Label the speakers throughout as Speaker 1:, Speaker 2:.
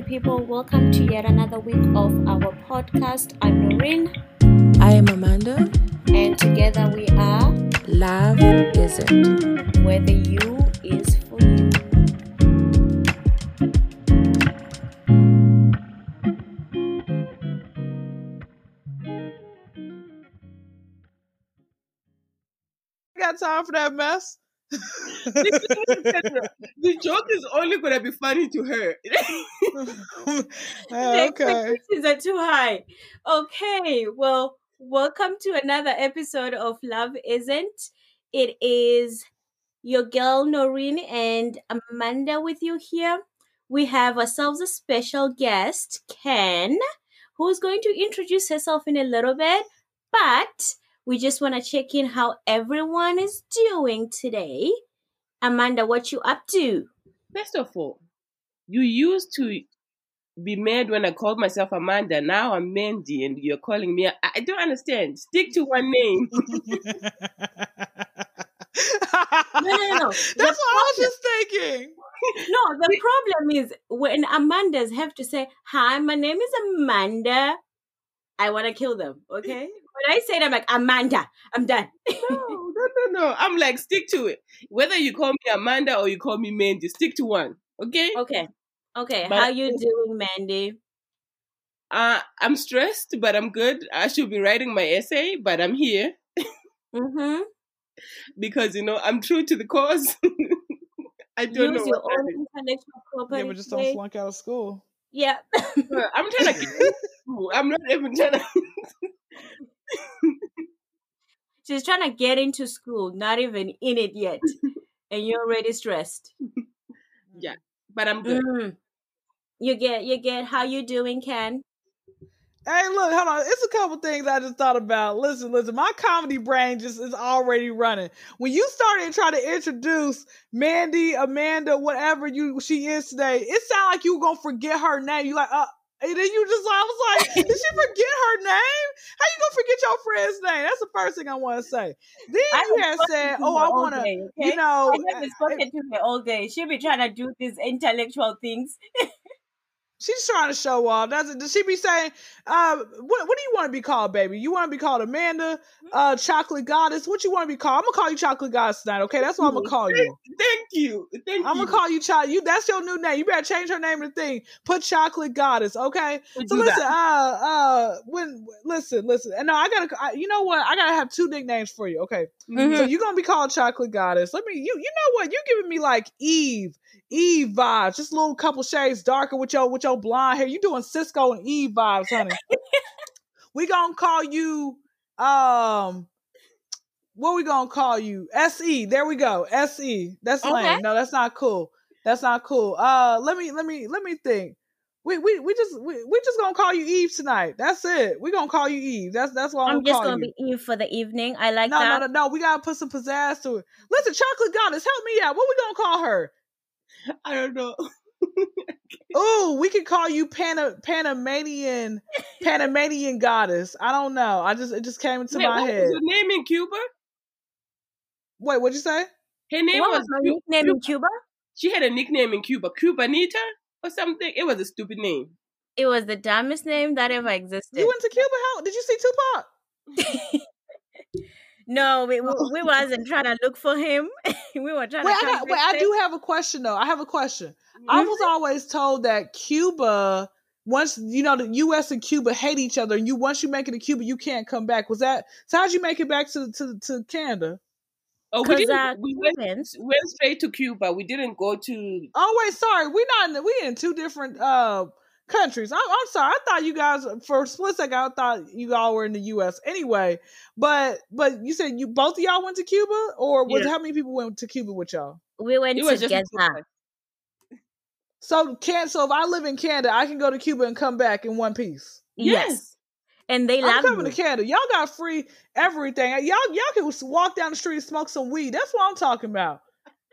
Speaker 1: lovely people. Welcome to yet another week of our podcast. I'm Noreen.
Speaker 2: I am Amanda.
Speaker 1: And together we are
Speaker 2: Love Isn't.
Speaker 1: Where the you is for you.
Speaker 3: Got time for that mess?
Speaker 4: The joke is only going to be funny to her. Oh, okay.
Speaker 1: The expectations are too high. Okay, well, welcome to another episode of Love Isn't. It is your girl Noreen and Amanda with you here. We have ourselves a special guest, Ken, who's going to introduce herself in a little bit, but we just want to check in how everyone is doing today. Amanda, what you up to?
Speaker 4: First of all, you used to be mad when I called myself Amanda. Now I'm Mandy, and you're calling me. I, I don't understand. Stick to one name.
Speaker 3: no, no, no. That's the what problem, I was just thinking.
Speaker 1: No, the problem is when Amandas have to say, "Hi, my name is Amanda." I want to kill them. Okay. When I say it, I'm like, Amanda, I'm done.
Speaker 4: no, no, no, no. I'm like, stick to it. Whether you call me Amanda or you call me Mandy, stick to one. Okay?
Speaker 1: Okay. Okay. But, How you doing, Mandy?
Speaker 4: Uh, I'm stressed, but I'm good. I should be writing my essay, but I'm here.
Speaker 1: mm-hmm.
Speaker 4: because, you know, I'm true to the cause. I don't Use know. your own
Speaker 3: intellectual property. Yeah, but just don't flunk out of school.
Speaker 1: Yeah.
Speaker 4: I'm trying to. Get I'm not even trying to.
Speaker 1: She's trying to get into school, not even in it yet, and you're already stressed.
Speaker 4: Yeah, but I'm good. Mm.
Speaker 1: You get, you get. How you doing, Ken?
Speaker 3: Hey, look, hold on. It's a couple things I just thought about. Listen, listen. My comedy brain just is already running. When you started trying to introduce Mandy, Amanda, whatever you she is today, it sounded like you were gonna forget her name. You like, uh, and then you just, I was like, did she forget her name? How you gonna forget your friend's name? That's the first thing I want to say. Then I you had said, oh, I want to, okay? you know.
Speaker 1: I eh, haven't eh, spoken to her all day. She'll be trying to do these intellectual things.
Speaker 3: She's trying to show off. Does it? Does she be saying, uh, what, what do you want to be called, baby? You want to be called Amanda, uh, Chocolate Goddess? What you want to be called? I'm gonna call you Chocolate Goddess tonight. Okay, that's what I'm gonna call you.
Speaker 4: Thank you. Thank
Speaker 3: I'm gonna call you Chocolate. You. That's your new name. You better change her name to thing. Put Chocolate Goddess. Okay. We'll so listen. That. Uh, uh, when listen, listen. And no, I gotta. I, you know what? I gotta have two nicknames for you. Okay. Mm-hmm. So you're gonna be called Chocolate Goddess. Let me. You. You know what? You're giving me like Eve Eve vibes, just a little couple shades darker with your with your blonde hair. You doing Sisqó and Eve vibes, honey. we gonna call you um what we gonna call you? SE. There we go. SE. That's okay. lame. No, that's not cool. That's not cool. Uh let me let me let me think. We we we just we, we just gonna call you Eve tonight. That's it. We gonna call you Eve. That's that's what I'm,
Speaker 1: I'm just gonna you. be Eve for the evening. I like
Speaker 3: no,
Speaker 1: that.
Speaker 3: No, no, no. We gotta put some pizzazz to it. Listen, chocolate goddess, help me out. What we gonna call her?
Speaker 4: I don't know.
Speaker 3: oh, we could call you Pana Panamanian Panamanian goddess. I don't know. I just it just came into Wait, my head.
Speaker 4: Was name in Cuba?
Speaker 3: Wait, what'd you say?
Speaker 4: Her name what
Speaker 1: was, was her nickname Cuba. in Cuba.
Speaker 4: She had a nickname in Cuba, Cubanita or something. It was a stupid name.
Speaker 1: It was the dumbest name that ever existed.
Speaker 3: You went to Cuba? How did you see Tupac?
Speaker 1: No, we we wasn't trying to look for him. we were trying
Speaker 3: wait,
Speaker 1: to.
Speaker 3: I got, wait, I do have a question though. I have a question. Mm-hmm. I was always told that Cuba, once you know the U.S. and Cuba hate each other, and you once you make it to Cuba, you can't come back. Was that so? How'd you make it back to to to Canada?
Speaker 4: Oh, we, didn't, uh, we went, went, straight to Cuba. We didn't go to.
Speaker 3: Oh wait, sorry, we not in, we in two different uh countries. I'm, I'm, sorry. I thought you guys for a split second. I thought you all were in the U.S. anyway. But but you said you both of y'all went to Cuba, or was yeah. how many people went to Cuba with y'all?
Speaker 1: We went it together.
Speaker 3: So can so if I live in Canada, I can go to Cuba and come back in one piece.
Speaker 1: Yes. yes. And they
Speaker 3: I'm coming to Canada. Y'all got free everything. Y'all y'all can walk down the street and smoke some weed. That's what I'm talking about.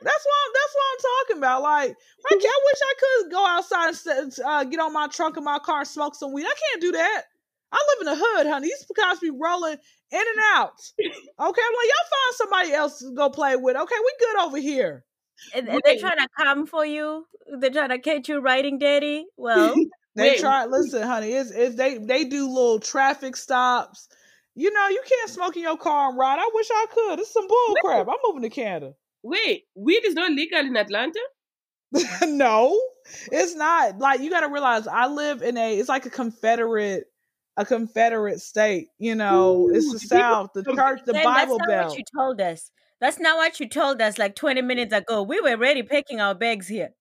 Speaker 3: That's what I'm, that's what I'm talking about. Like, I, I wish I could go outside and uh, get on my trunk of my car and smoke some weed. I can't do that. I live in the hood, honey. These guys be rolling in and out. Okay, I'm like, y'all find somebody else to go play with. Okay, we good over here.
Speaker 1: And, and they're trying to come for you. They're trying to catch you riding daddy. Well,
Speaker 3: They
Speaker 4: Wait.
Speaker 3: try. Listen, honey, it's, it's they they do little traffic stops. You know, you can't smoke in your car and ride. I wish I could. It's some bull crap. I'm moving to Canada.
Speaker 4: Wait, weed is not legal in Atlanta?
Speaker 3: no, it's not. Like you got to realize, I live in a. It's like a Confederate, a Confederate state. You know, it's
Speaker 4: Ooh,
Speaker 3: the
Speaker 4: the
Speaker 3: South, the church, the
Speaker 1: then
Speaker 3: Bible
Speaker 1: that's not
Speaker 3: Belt.
Speaker 1: what you told us. That's not what you told us like 20 minutes ago. We were already packing our bags here.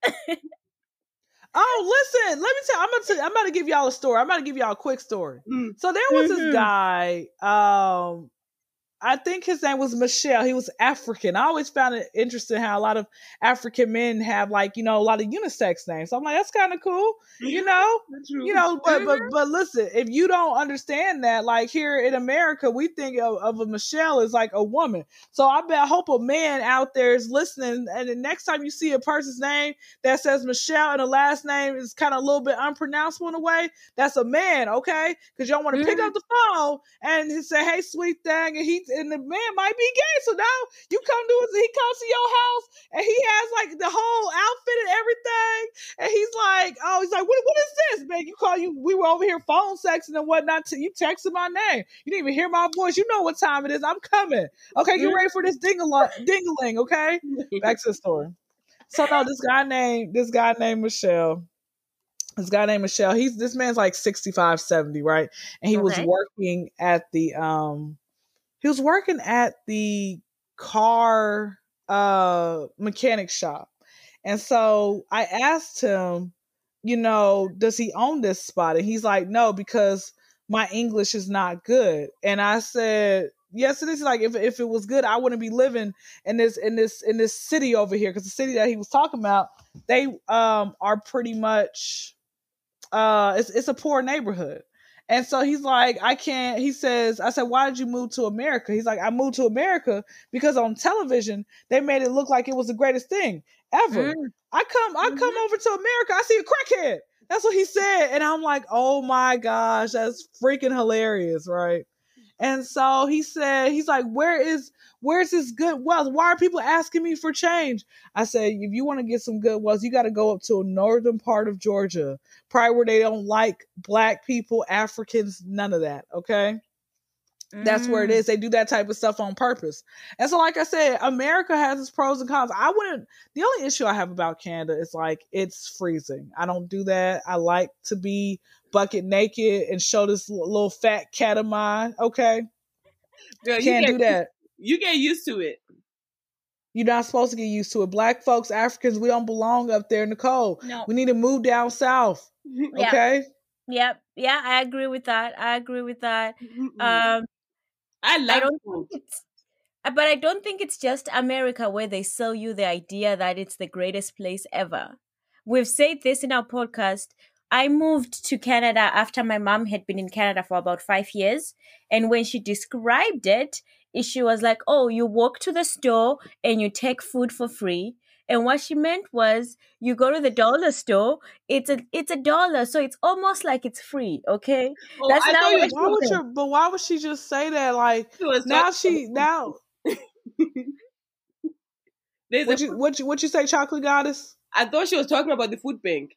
Speaker 3: Oh, listen, let me tell. I'm gonna. Tell, I'm gonna give y'all a story. I'm gonna give y'all a quick story.
Speaker 4: Mm.
Speaker 3: So there was
Speaker 1: Mhm.
Speaker 3: this guy. Um, I think his name was Michelle. He was African. I always found it interesting how a lot of African men have like you know a lot of unisex names. So I'm like, that's kind of cool. You know, you know. But but but listen, if you don't understand that, like here in America, we think of, of a Michelle as like a woman. So I bet I hope a man out there is listening, and the next time you see a person's name that says Michelle and the last name is kind of a little bit unpronounceable in a way, that's a man, okay? Because you don't want to pick
Speaker 1: Mhm.
Speaker 3: up the phone and say, "Hey, sweet thing," and he and the man might be gay. So now you come to his, he comes to your house and he has like the whole outfit and everything, and he's like, "Oh, he's like, what, what is this, man? You call you? We were over here phone sexing and whatnot. To, you texted my name. You didn't even hear my voice. You know what time it is. I'm coming. Okay, get ready for this dingaling. Okay." back to the story. So no, this guy named this guy named Michelle. This guy named Michelle. He's this man's like 65, 70, right? And he was working at the um he was working at the car uh mechanic shop. And so I asked him, you know, does he own this spot? And he's like, no, because my English is not good. And I said, yes, it is. Like if if it was good, I wouldn't be living in this in this in this city over here because the city that he was talking about, they um are pretty much uh it's it's a poor neighborhood. And so he's like, I can't. He says, I said, why did you move to America? He's like, I moved to America because on television they made it look like it was the greatest thing ever.
Speaker 1: Mm.
Speaker 3: I come, I come over to America. I see a crackhead. That's what he said, and I'm like, oh my gosh, that's freaking hilarious, right? And so he said, he's like, where is, where's this good wealth? Why are people asking me for change? I said, if you want to get some good wealth, you got to go up to a northern part of Georgia, probably where they don't like black people, Africans, none of that. Okay. That's where it
Speaker 1: Mm.
Speaker 3: They do that type of stuff on purpose. And so, like I said, America has its pros and cons. I wouldn't, the only issue I have about Canada is like it's freezing. I don't do that. I like to be bucket naked and show this little fat cat of mine. Okay.
Speaker 4: Girl, you
Speaker 3: Can't
Speaker 4: get,
Speaker 3: do that.
Speaker 4: You get used to it.
Speaker 3: You're not supposed to get used to it. Black folks, Africans, we don't belong up there in the cold.
Speaker 1: No.
Speaker 3: We need to move down south.
Speaker 1: Yeah.
Speaker 3: Okay.
Speaker 1: Yep. Yeah, I agree with that. I agree with that. Um,
Speaker 4: I
Speaker 1: I don't
Speaker 4: food.
Speaker 1: uh, but I don't think it's just America where they sell you the idea that it's the greatest place ever. We've said this in our podcast. I moved to Canada after my mom had been in Canada for about five years. And when she described it, she was like, Oh, you walk to the store and you take food for free. And what she meant was you go to the dollar store, it's a it's a dollar, so it's almost like it's free, okay?
Speaker 4: Oh,
Speaker 1: That's
Speaker 4: I
Speaker 1: not
Speaker 4: thought you
Speaker 1: what
Speaker 3: Why would
Speaker 1: Okay.
Speaker 3: you, but why would she just say that? Like,
Speaker 4: she
Speaker 3: now she, now,
Speaker 4: There's
Speaker 3: what
Speaker 4: a,
Speaker 3: you, what you, what you say, chocolate goddess?
Speaker 4: I thought she was talking about the food bank.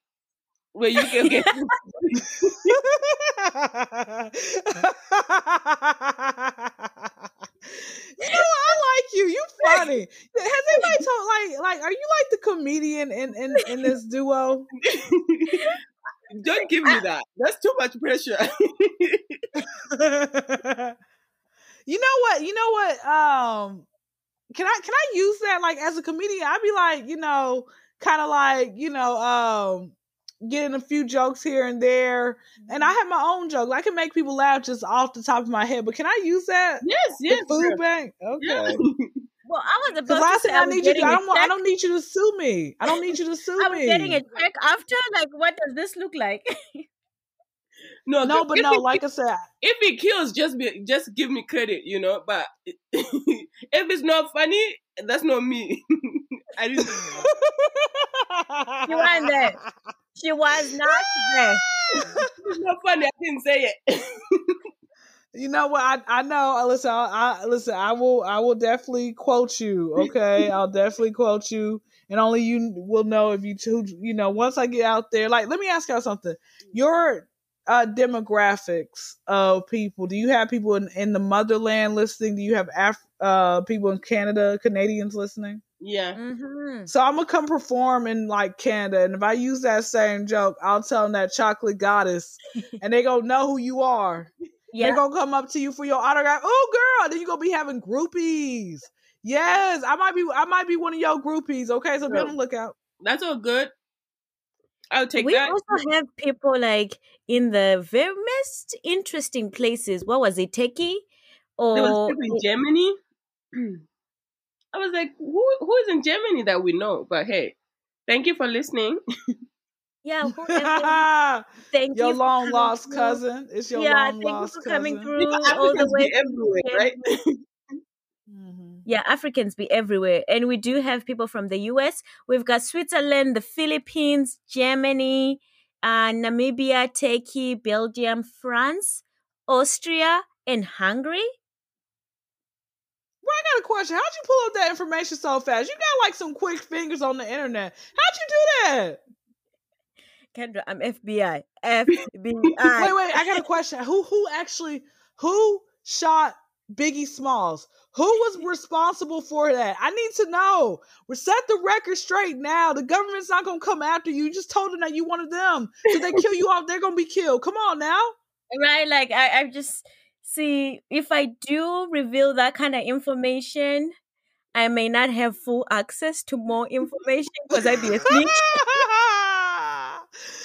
Speaker 4: Where you can get
Speaker 3: you know, I like you. You funny. Has anybody told like like are you like the comedian in in, in this duo?
Speaker 4: Don't give me that. That's too much pressure.
Speaker 3: you know what? You know what? Um, can I can I use that like as a comedian? I'd be like, you know, kind of like you know, um, getting a few jokes here and there, and I mm-hmm. have my own jokes. I can make people laugh just off the top of my head. But can I use that?
Speaker 4: yes,
Speaker 3: The
Speaker 4: yes.
Speaker 3: food
Speaker 4: girl.
Speaker 3: bank.
Speaker 4: Yeah.
Speaker 3: Okay.
Speaker 1: Well, I was
Speaker 3: Because
Speaker 1: about
Speaker 3: last
Speaker 1: to
Speaker 3: thing
Speaker 1: say
Speaker 3: I
Speaker 1: was
Speaker 3: need you to,
Speaker 1: getting
Speaker 3: I
Speaker 1: a
Speaker 3: don't want, I don't need you to sue me. I don't need you to sue me.
Speaker 1: I was getting a check after. Like, what does this look like?
Speaker 4: No,
Speaker 3: no, but no,
Speaker 4: it-
Speaker 3: like I said,
Speaker 4: if it kills, just be, just give me credit, you know. But if it's not funny, that's not me. I didn't.
Speaker 1: You weren't there. She was not there.
Speaker 4: It's not funny. I didn't say it.
Speaker 3: You know what? I I know. Listen, I, I listen. I will. I will definitely quote you. Okay, I'll definitely quote you, and only you will know if you two. You know, once I get out there. Like, let me ask y'all something. Your uh demographics of people. Do you have people in, in the motherland listening? Do you have Af- uh people in Canada, Canadians listening?
Speaker 4: Yeah.
Speaker 1: Mm-hmm.
Speaker 3: So I'm gonna come perform in like Canada, and if I use that same joke, I'll tell them that chocolate goddess, and they gonna know who you are.
Speaker 1: Yeah.
Speaker 3: They're gonna come up to you for your autograph. Oh, girl, then you gonna be having groupies. Yes, I might be. I might be one of your groupies. Okay, so be on the lookout.
Speaker 4: That's all good. I'll take
Speaker 1: we
Speaker 4: that.
Speaker 1: also have people like in the very most interesting places. What was it, Turkey? Or
Speaker 4: There was in Germany. I was like, who who is in Germany that we know? But hey, thank you for listening.
Speaker 1: yeah, whoever. Thank
Speaker 3: your
Speaker 1: you for
Speaker 3: long lost
Speaker 1: through.
Speaker 3: cousin. It's your
Speaker 1: yeah,
Speaker 3: long
Speaker 1: thank you
Speaker 3: lost
Speaker 1: for
Speaker 3: cousin.
Speaker 1: coming through
Speaker 4: People,
Speaker 1: all the way.
Speaker 4: be everywhere, right?
Speaker 1: Germany.
Speaker 3: Mhm.
Speaker 1: Yeah, Africans be everywhere. And we do have people from the US. We've got Switzerland, the Philippines, Germany, uh, Namibia, Turkey, Belgium, France, Austria, and Hungary.
Speaker 3: I got a question. How'd you pull up that information so fast? You got like some quick fingers on the internet. How'd you do that?
Speaker 1: Kendra, I'm FBI. FBI.
Speaker 3: wait, wait. I got a question. Who who actually who shot Biggie Smalls? Who was responsible for that? I need to know. We set the record straight now. The government's not gonna come after you. You just told them that you wanted them. So they kill you off, they're gonna be killed. Come on now.
Speaker 1: right? Like I, I just see if I do reveal that kind of information, I may not have full access to more information because I'd be a snitch.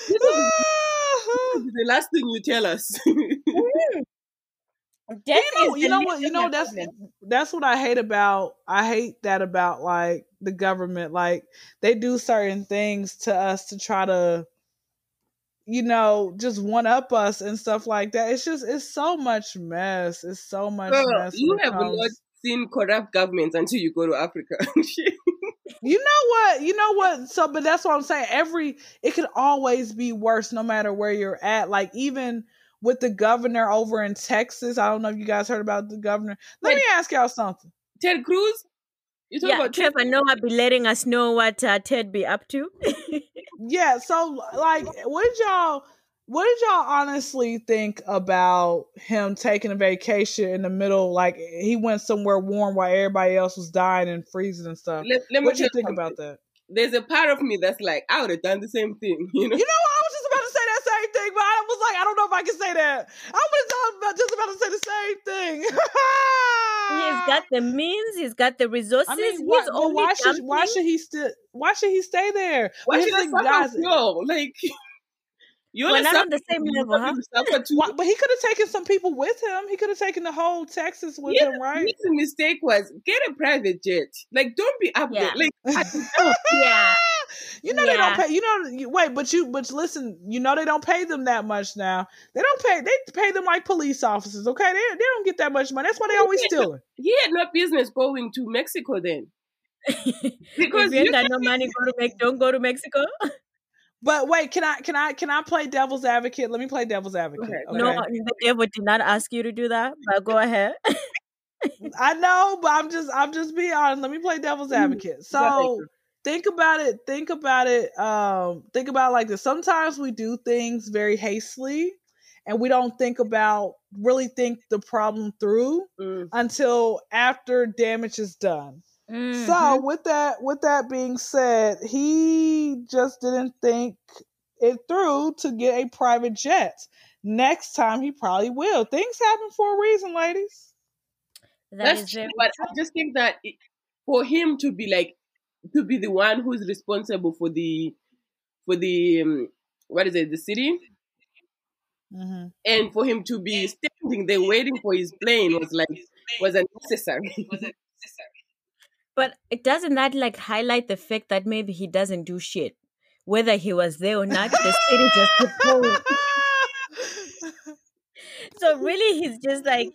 Speaker 4: This is the last thing you tell us. Mm.
Speaker 1: Death
Speaker 3: you know, you know what? You know that's that's what I hate about. I hate that about like the government. Like they do certain things to us to try to, you know, just one up us and stuff like that. It's just it's so much mess. It's so much
Speaker 4: Girl,
Speaker 3: mess.
Speaker 4: you have not seen corrupt governments until you go to Africa.
Speaker 3: You know what? You know what? So, but that's what I'm saying. Every it could always be worse, no matter where you're at. Like even with the governor over in Texas. I don't know if you guys heard about the governor. Let
Speaker 4: Wait.
Speaker 3: me ask y'all something.
Speaker 4: Ted Cruz? You talking
Speaker 1: Yeah,
Speaker 4: about Ted
Speaker 1: Trevor Noah be letting us know what uh, Ted be up to.
Speaker 3: Yeah. So, like, what did y'all? What did y'all honestly think about him taking a vacation in the middle? Like he went somewhere warm while everybody else was dying and freezing and stuff.
Speaker 4: Let, let me
Speaker 3: What do you think
Speaker 4: something.
Speaker 3: about that?
Speaker 4: There's a part of me that's like, I would have done the same thing, you know?
Speaker 3: You know, I was was like, I don't know if I can say that. I was about- just about to say the same thing.
Speaker 1: he's got the means, he's got the resources.
Speaker 3: I mean, why, but
Speaker 1: only
Speaker 3: why should why should he still? Why should he stay there?
Speaker 4: Why
Speaker 3: But
Speaker 4: should
Speaker 3: he
Speaker 4: I
Speaker 3: the
Speaker 4: suffer
Speaker 3: guys,
Speaker 4: flow? Like, you
Speaker 1: We're
Speaker 4: only
Speaker 1: not on the same level, huh?
Speaker 4: to suffer too.
Speaker 3: Why, but he could have taken some people with him. He could have taken the whole Texas with
Speaker 4: Yeah,
Speaker 3: him, right?
Speaker 4: His mistake was get a private jet. Like, don't be up
Speaker 1: Yeah.
Speaker 4: there. Like, I,
Speaker 1: Yeah.
Speaker 3: You know they don't pay. You know, you, wait, but you, but listen, you know they don't pay them that much now. They don't pay. They pay them like police officers. Okay, they they don't get that much money. That's why they always stealing.
Speaker 4: he had no business going to Mexico then. Because
Speaker 1: if you ain't
Speaker 4: you
Speaker 1: got no money, go to make. don't go to Mexico.
Speaker 3: But wait, can I can I can I play devil's advocate? Let me play devil's advocate.
Speaker 4: ahead.
Speaker 3: Okay?
Speaker 1: No, the devil did not ask you to do that, but go ahead.
Speaker 3: I know, but I'm just I'm just being honest. Let me play devil's mm, advocate. So think about it. Think about it. Um, think about it like this. Sometimes we do things very hastily, and we don't think about really think the problem through
Speaker 4: Mm.
Speaker 3: until after damage is done. So
Speaker 1: Mhm.
Speaker 3: with that with that being said, he just didn't think it through to get a private jet. Next time he probably will. Things happen for a reason, ladies.
Speaker 1: That
Speaker 4: That's
Speaker 1: is
Speaker 4: true, but I just think that it, for him to be like to be the one who's responsible for the for the um, what is it the city
Speaker 3: Mm-hmm.
Speaker 4: and for him to be standing there waiting for his plane was like was unnecessary.
Speaker 1: But it doesn't that like highlight the fact that maybe he doesn't do shit, whether he was there or not. The city just going. So really, he's just like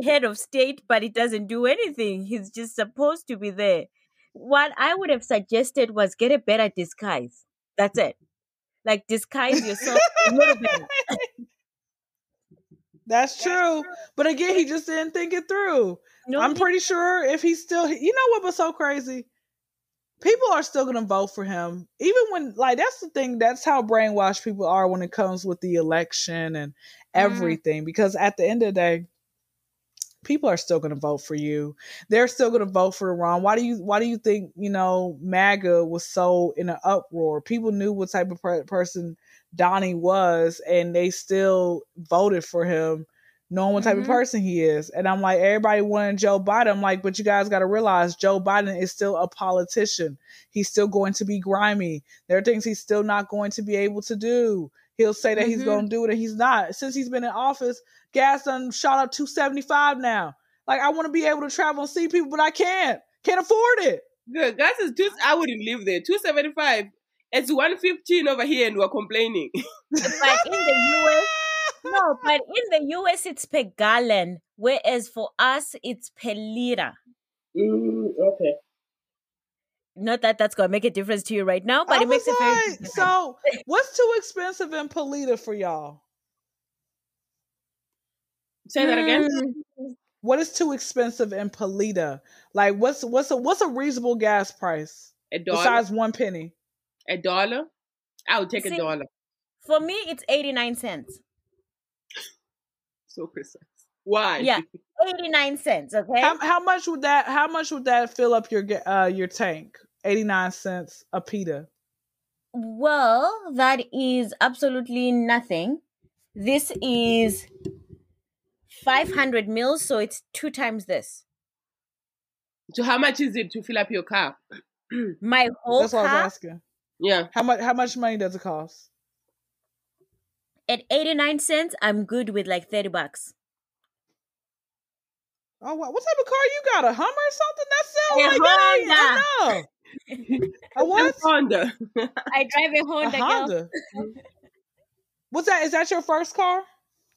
Speaker 1: a head of state, but he doesn't do anything. He's just supposed to be there. What I would have suggested was get a better disguise. That's it. Like disguise yourself a little bit.
Speaker 3: That's true. But again, he just didn't think it through.
Speaker 1: No,
Speaker 3: I'm pretty sure if he's still, you know what was so crazy? People are still gonna vote for him, even when like that's the thing. That's how brainwashed people are when it comes with the election and mm-hmm. everything. Because at the end of the day, people are still gonna vote for you. They're still gonna vote for the Ron. Why do you Why do you think you know MAGA was so in an uproar? People knew what type of per- person Donnie was, and they still voted for him knowing what type
Speaker 1: Mhm.
Speaker 3: of person he is. And I'm like, everybody wanted Joe Biden. I'm like, but you guys got to realize Joe Biden is still a politician. He's still going to be grimy. There are things he's still not going to be able to do. He'll say that he's
Speaker 1: Mhm.
Speaker 3: going to do it and he's not. Since he's been in office, gas done shot up 275 now. Like, I want to be able to travel and see people, but I can't. Can't afford it.
Speaker 4: Good. Gas is two. I wouldn't live there. Two seventy five. It's one fifteen over here, and we're complaining.
Speaker 1: but in the US, no, but in the US it's per gallon, whereas for us it's per liter.
Speaker 4: Mm, okay.
Speaker 1: Not that that's gonna make a difference to you right now, but
Speaker 3: I
Speaker 1: it makes
Speaker 3: was
Speaker 1: a very
Speaker 3: like,
Speaker 1: big difference.
Speaker 3: so what's too expensive in Polita for y'all?
Speaker 4: Say that again.
Speaker 1: Mm,
Speaker 3: What is too expensive in Polita? Like, what's what's a what's a reasonable gas price
Speaker 4: A dollar.
Speaker 3: besides one penny?
Speaker 4: a dollar. I would take
Speaker 1: See-
Speaker 4: a dollar.
Speaker 1: For me, it's eighty nine cents.
Speaker 4: So precise. Why?
Speaker 1: Yeah. Eighty nine cents. Okay.
Speaker 3: How, how much would that? How much would that fill up your uh your tank? Eighty nine cents a pita.
Speaker 1: Well, that is absolutely nothing. This is 500 mils, so it's two times this.
Speaker 4: So how much is it to fill up your car?
Speaker 1: My whole
Speaker 3: That's what I was asking.
Speaker 4: Yeah.
Speaker 3: How much? How much money does it cost?
Speaker 1: at 89 cents, I'm good with like 30 bucks.
Speaker 3: Oh, what, what type of car you got? A Hummer or something? That sounds
Speaker 1: A
Speaker 3: like that. I know. A what?
Speaker 4: Honda.
Speaker 1: I drive a
Speaker 3: A
Speaker 1: Honda. girl.
Speaker 3: Honda. What's that? Is that your first car?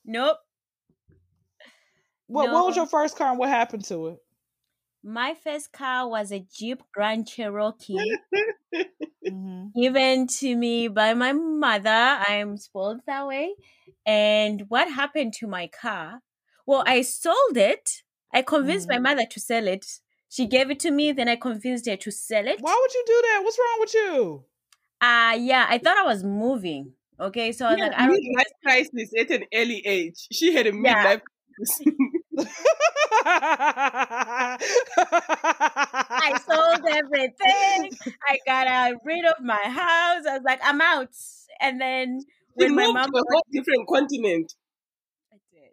Speaker 1: Nope.
Speaker 3: What What was your first car and what happened to it?
Speaker 1: My first car was a Jeep Grand Cherokee
Speaker 3: Mhm.
Speaker 1: given to me by my mother. I'm spoiled that way. And what happened to my car? Well, I sold it. I convinced my
Speaker 3: Mhm.
Speaker 1: mother to sell it. She gave it to me, then I convinced her to sell it.
Speaker 3: Why would you do that? What's wrong with you?
Speaker 1: Uh yeah, I thought I was moving. Okay, so I was
Speaker 4: Yeah,
Speaker 1: like, I don't
Speaker 4: midlife crisis at an early age. She had a
Speaker 1: Yeah.
Speaker 4: midlife crisis.
Speaker 1: I sold everything. I got uh, rid of my house. I was like, I'm out. And then when my
Speaker 4: moved
Speaker 1: mom
Speaker 4: to a whole different continent.
Speaker 1: I did.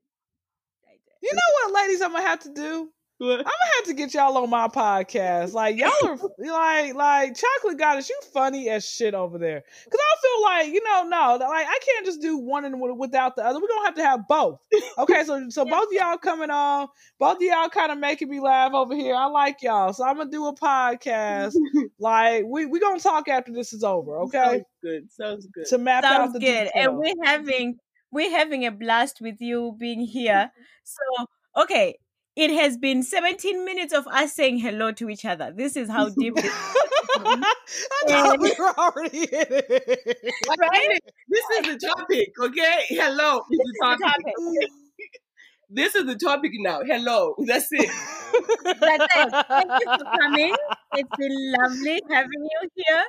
Speaker 1: I did.
Speaker 3: You know what, ladies? I'm gonna have to do. I'm gonna have to get y'all on my podcast. Like y'all are like like chocolate goddess. You funny as shit over there. Cause I feel like you know no like I can't just do one and without the other. We're gonna have to have both. Okay, so so both of y'all coming on. Both of y'all kind of making me laugh over here. I like y'all, so I'm gonna do a podcast. like we we gonna talk after this is over. Okay,
Speaker 4: Sounds good. Sounds good.
Speaker 3: to map out the
Speaker 1: good. And we're having we're having a blast with you being here. So okay. It has been 17 minutes of us saying hello to each other. This is how deep it is.
Speaker 3: I thought we were already in it.
Speaker 1: Right?
Speaker 4: This is the topic, okay? Hello. This is the topic.
Speaker 1: topic.
Speaker 4: This is the topic now. Hello. That's it.
Speaker 1: That's it. Thank you for coming. It's been lovely having you here.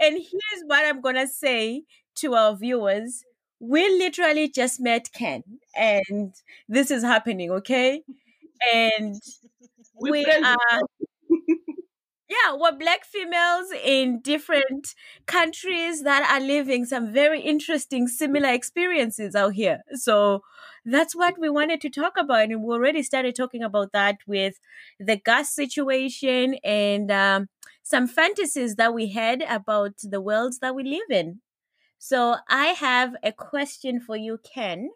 Speaker 1: And here's what I'm going to say to our viewers. We literally just met Ken, and this is happening, okay? And we are, yeah, we're black females in different countries that are living some very interesting, similar experiences out here. So that's what we wanted to talk about. And we already started talking about that with the gas situation and um, some fantasies that we had about the worlds that we live in. So I have a question for you, Ken.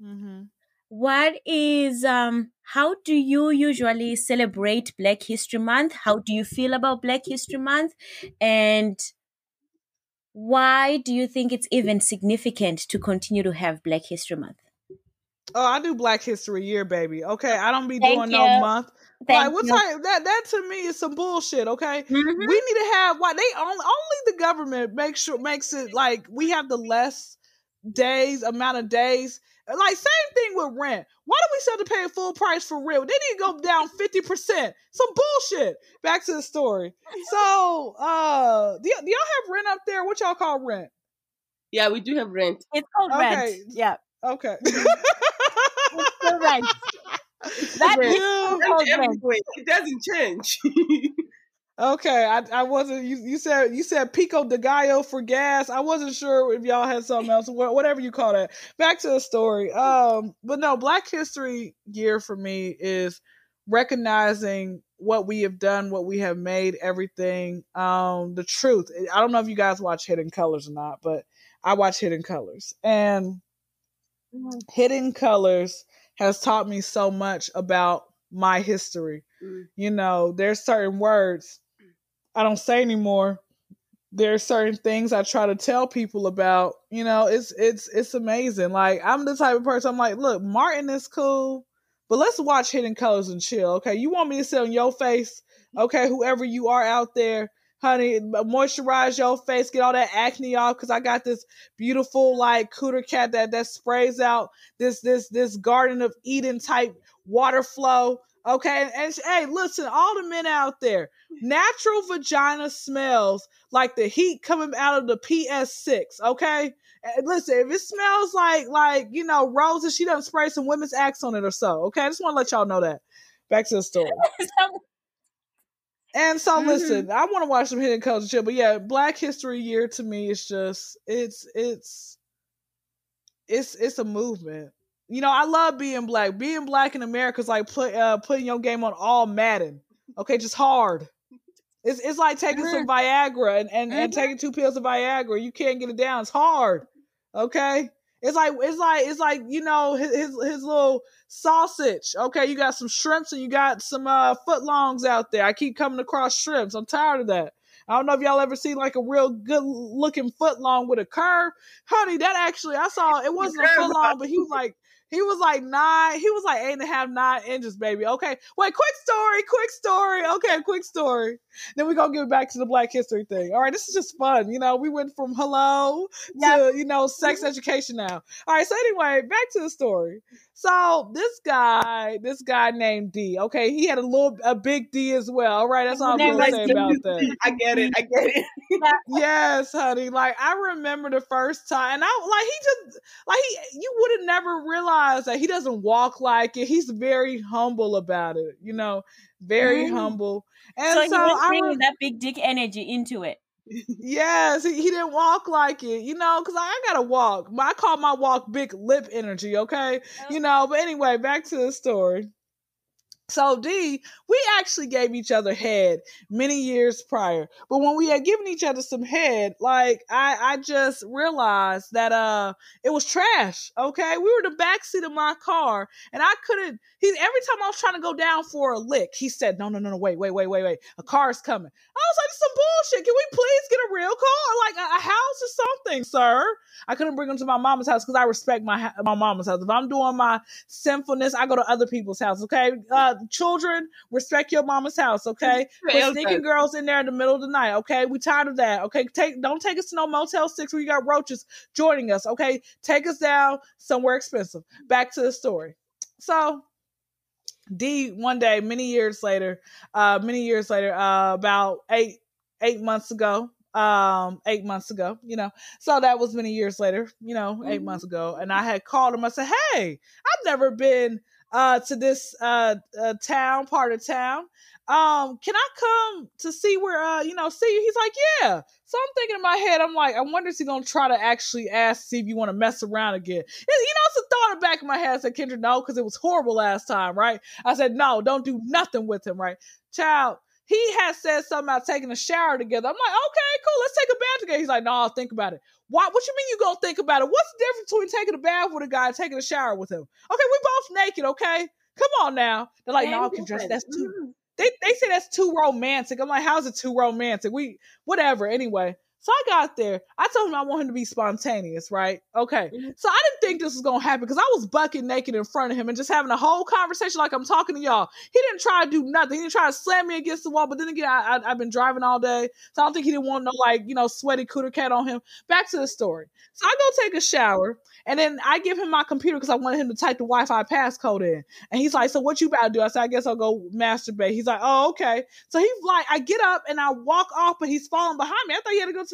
Speaker 3: Mhm.
Speaker 1: What is um how do you usually celebrate Black History Month? How do you feel about Black History Month? And why do you think it's even significant to continue to have Black History Month?
Speaker 3: Oh, I do Black History Year, baby. Okay, I don't be
Speaker 1: Thank
Speaker 3: doing no month.
Speaker 1: Thank
Speaker 3: like what
Speaker 1: you.
Speaker 3: type that that to me is some bullshit. Okay,
Speaker 1: Mhm.
Speaker 3: we need to have why they only only the government makes sure makes it like we have the less days amount of days Like same thing with rent. Why do we still have to pay full price for real? They need to go down fifty percent. Some bullshit. Back to the story. So, uh, do, y- do y'all have rent up there? What y'all call rent?
Speaker 4: Yeah, we do have rent.
Speaker 1: It's called
Speaker 3: Okay.
Speaker 1: rent. Yeah.
Speaker 3: Okay.
Speaker 1: It's still rent. That
Speaker 4: Rent.
Speaker 1: is
Speaker 3: Yeah.
Speaker 1: called
Speaker 4: Rent
Speaker 1: rent.
Speaker 4: It doesn't change.
Speaker 3: Okay, I I wasn't. You, you said you said pico de gallo for gas. I wasn't sure if y'all had something else, wha- whatever you call that. Back to the story. Um, but no, Black History Year for me is recognizing what we have done, what we have made, everything. Um, the truth. I don't know if you guys watch Hidden Colors or not, but I watch Hidden Colors, and Hidden Colors has taught me so much about my history.
Speaker 4: Mm.
Speaker 3: You know, there's certain words I don't say anymore. There are certain things I try to tell people about. You know, it's it's it's amazing. Like I'm the type of person I'm like, look, Martin is cool, but let's watch Hidden Colors and chill. Okay, you want me to sit on your face? Okay, whoever you are out there, honey, moisturize your face, get all that acne off, because I got this beautiful like cooter cat that that sprays out this this this Garden of Eden type water flow. Okay, and, hey, listen, all the men out there, natural vagina smells like the heat coming out of the PS6. Okay, And listen, if it smells like like you know roses, she doesn't spray some women's axe on it or so. Okay, I just want to let y'all know that. Back to the story. And so
Speaker 4: Mhm.
Speaker 3: listen, I want to watch some hidden culture shit, but yeah, Black History Year to me is just it's it's it's it's a movement. You know, I love being black. Being black in America is like put uh putting your game on all Madden. Okay, just hard. It's it's like taking some Viagra and, and, and
Speaker 1: Mhm.
Speaker 3: taking two pills of Viagra. You can't get it down. It's hard. Okay? It's like it's like it's like, you know, his his, his little sausage. Okay, you got some shrimps and you got some uh footlongs out there. I keep coming across shrimps. I'm tired of that. I don't know if y'all ever seen like a real good looking footlong with a curve. Honey, that actually I saw it wasn't a footlong, but he was like he was like nine, he was like eight and a half, nine inches, baby. Okay. Wait, quick story, quick story. Okay, quick story. Then we're gonna get back to the Black History thing. All right, this is just fun. You know, we went from hello to you know sex education now. All right, so anyway, back to the story. So this guy, this guy named D. Okay, he had a little, a big D as well. All right, that's all I'm
Speaker 1: Name
Speaker 3: gonna
Speaker 1: was
Speaker 3: say about that.
Speaker 4: I get it. I get it.
Speaker 3: Yes, honey. Like I remember the first time, and I like he just like he. You would have never realized that he doesn't walk like it. He's very humble about it. You know, very
Speaker 1: Mm.
Speaker 3: humble. And
Speaker 1: so
Speaker 3: so,
Speaker 1: he was bringing
Speaker 3: re-
Speaker 1: that big dick energy into it.
Speaker 3: Yes, he, he didn't walk like it, you know, because I, I gotta walk. I call my walk big lip energy, okay? You know, but anyway, back to the story. So D, we actually gave each other head many years prior. But when we had given each other some head, like I I just realized that uh it was trash. Okay. We were the backseat of my car and I couldn't he every time I was trying to go down for a lick, he said, No, no, no, no, wait, wait, wait, wait, wait. A car's coming. I was like, some bullshit. Can we please get a real car? Like a, a house or something, sir. I couldn't bring him to my mama's house because I respect my my mama's house. If I'm doing my sinfulness, I go to other people's house. Okay, uh, children, respect your mama's house. Okay,
Speaker 4: Well
Speaker 3: sneaking girls in there in the middle of the night. Okay, we tired of that. Okay, take don't take us to no Motel Six where you got roaches joining us. Okay, take us down somewhere expensive. Back to the story. So D one day, many years later, uh, many years later, uh, about eight eight months ago, um, eight months ago, you know. So that was many years later, you know, 8
Speaker 1: Mhm.
Speaker 3: months ago, and I had called him. I said, "Hey, I've never been uh to this uh, uh town part of town. Um, can I come to see where uh you know see you?" He's like, "Yeah." So I'm thinking in my head, I'm like, I wonder if he's gonna try to actually ask see if you want to mess around again. You know, it's a thought in the back of my head. I said, Kendra, no, because it was horrible last time, right? I said, no, don't do nothing with him, right? Child, he had said something about taking a shower together. I'm like, okay, cool, let's take a bath together. He's like, no, I'll think about it. Why? What you mean you gonna think about it? What's the difference between taking a bath with a guy and taking a shower with him? Okay, we both naked, okay? Come on now. They're like, no,
Speaker 1: Damn
Speaker 3: Kendra,
Speaker 1: dress.
Speaker 3: that's too
Speaker 4: Mm.
Speaker 3: they they say that's too romantic. I'm like, how's it too romantic? We whatever. Anyway, So I got there. I told him I want him to be spontaneous, right? Okay.
Speaker 1: Mhm.
Speaker 3: So I didn't think this was gonna happen because I was bucking naked in front of him and just having a whole conversation like I'm talking to y'all. He didn't try to do nothing. He didn't try to slam me against the wall. But then again, I, I've been driving all day, so I don't think he didn't want no like you know sweaty cooter cat on him. Back to the story. So I go take a shower and then I give him my computer because I wanted him to type the Wi-Fi passcode in. And he's like, "So what you about to do?" I said, "I guess I'll go masturbate." He's like, "Oh, okay." So he's like, I get up and I walk off, but he's falling behind me. I thought he had to go to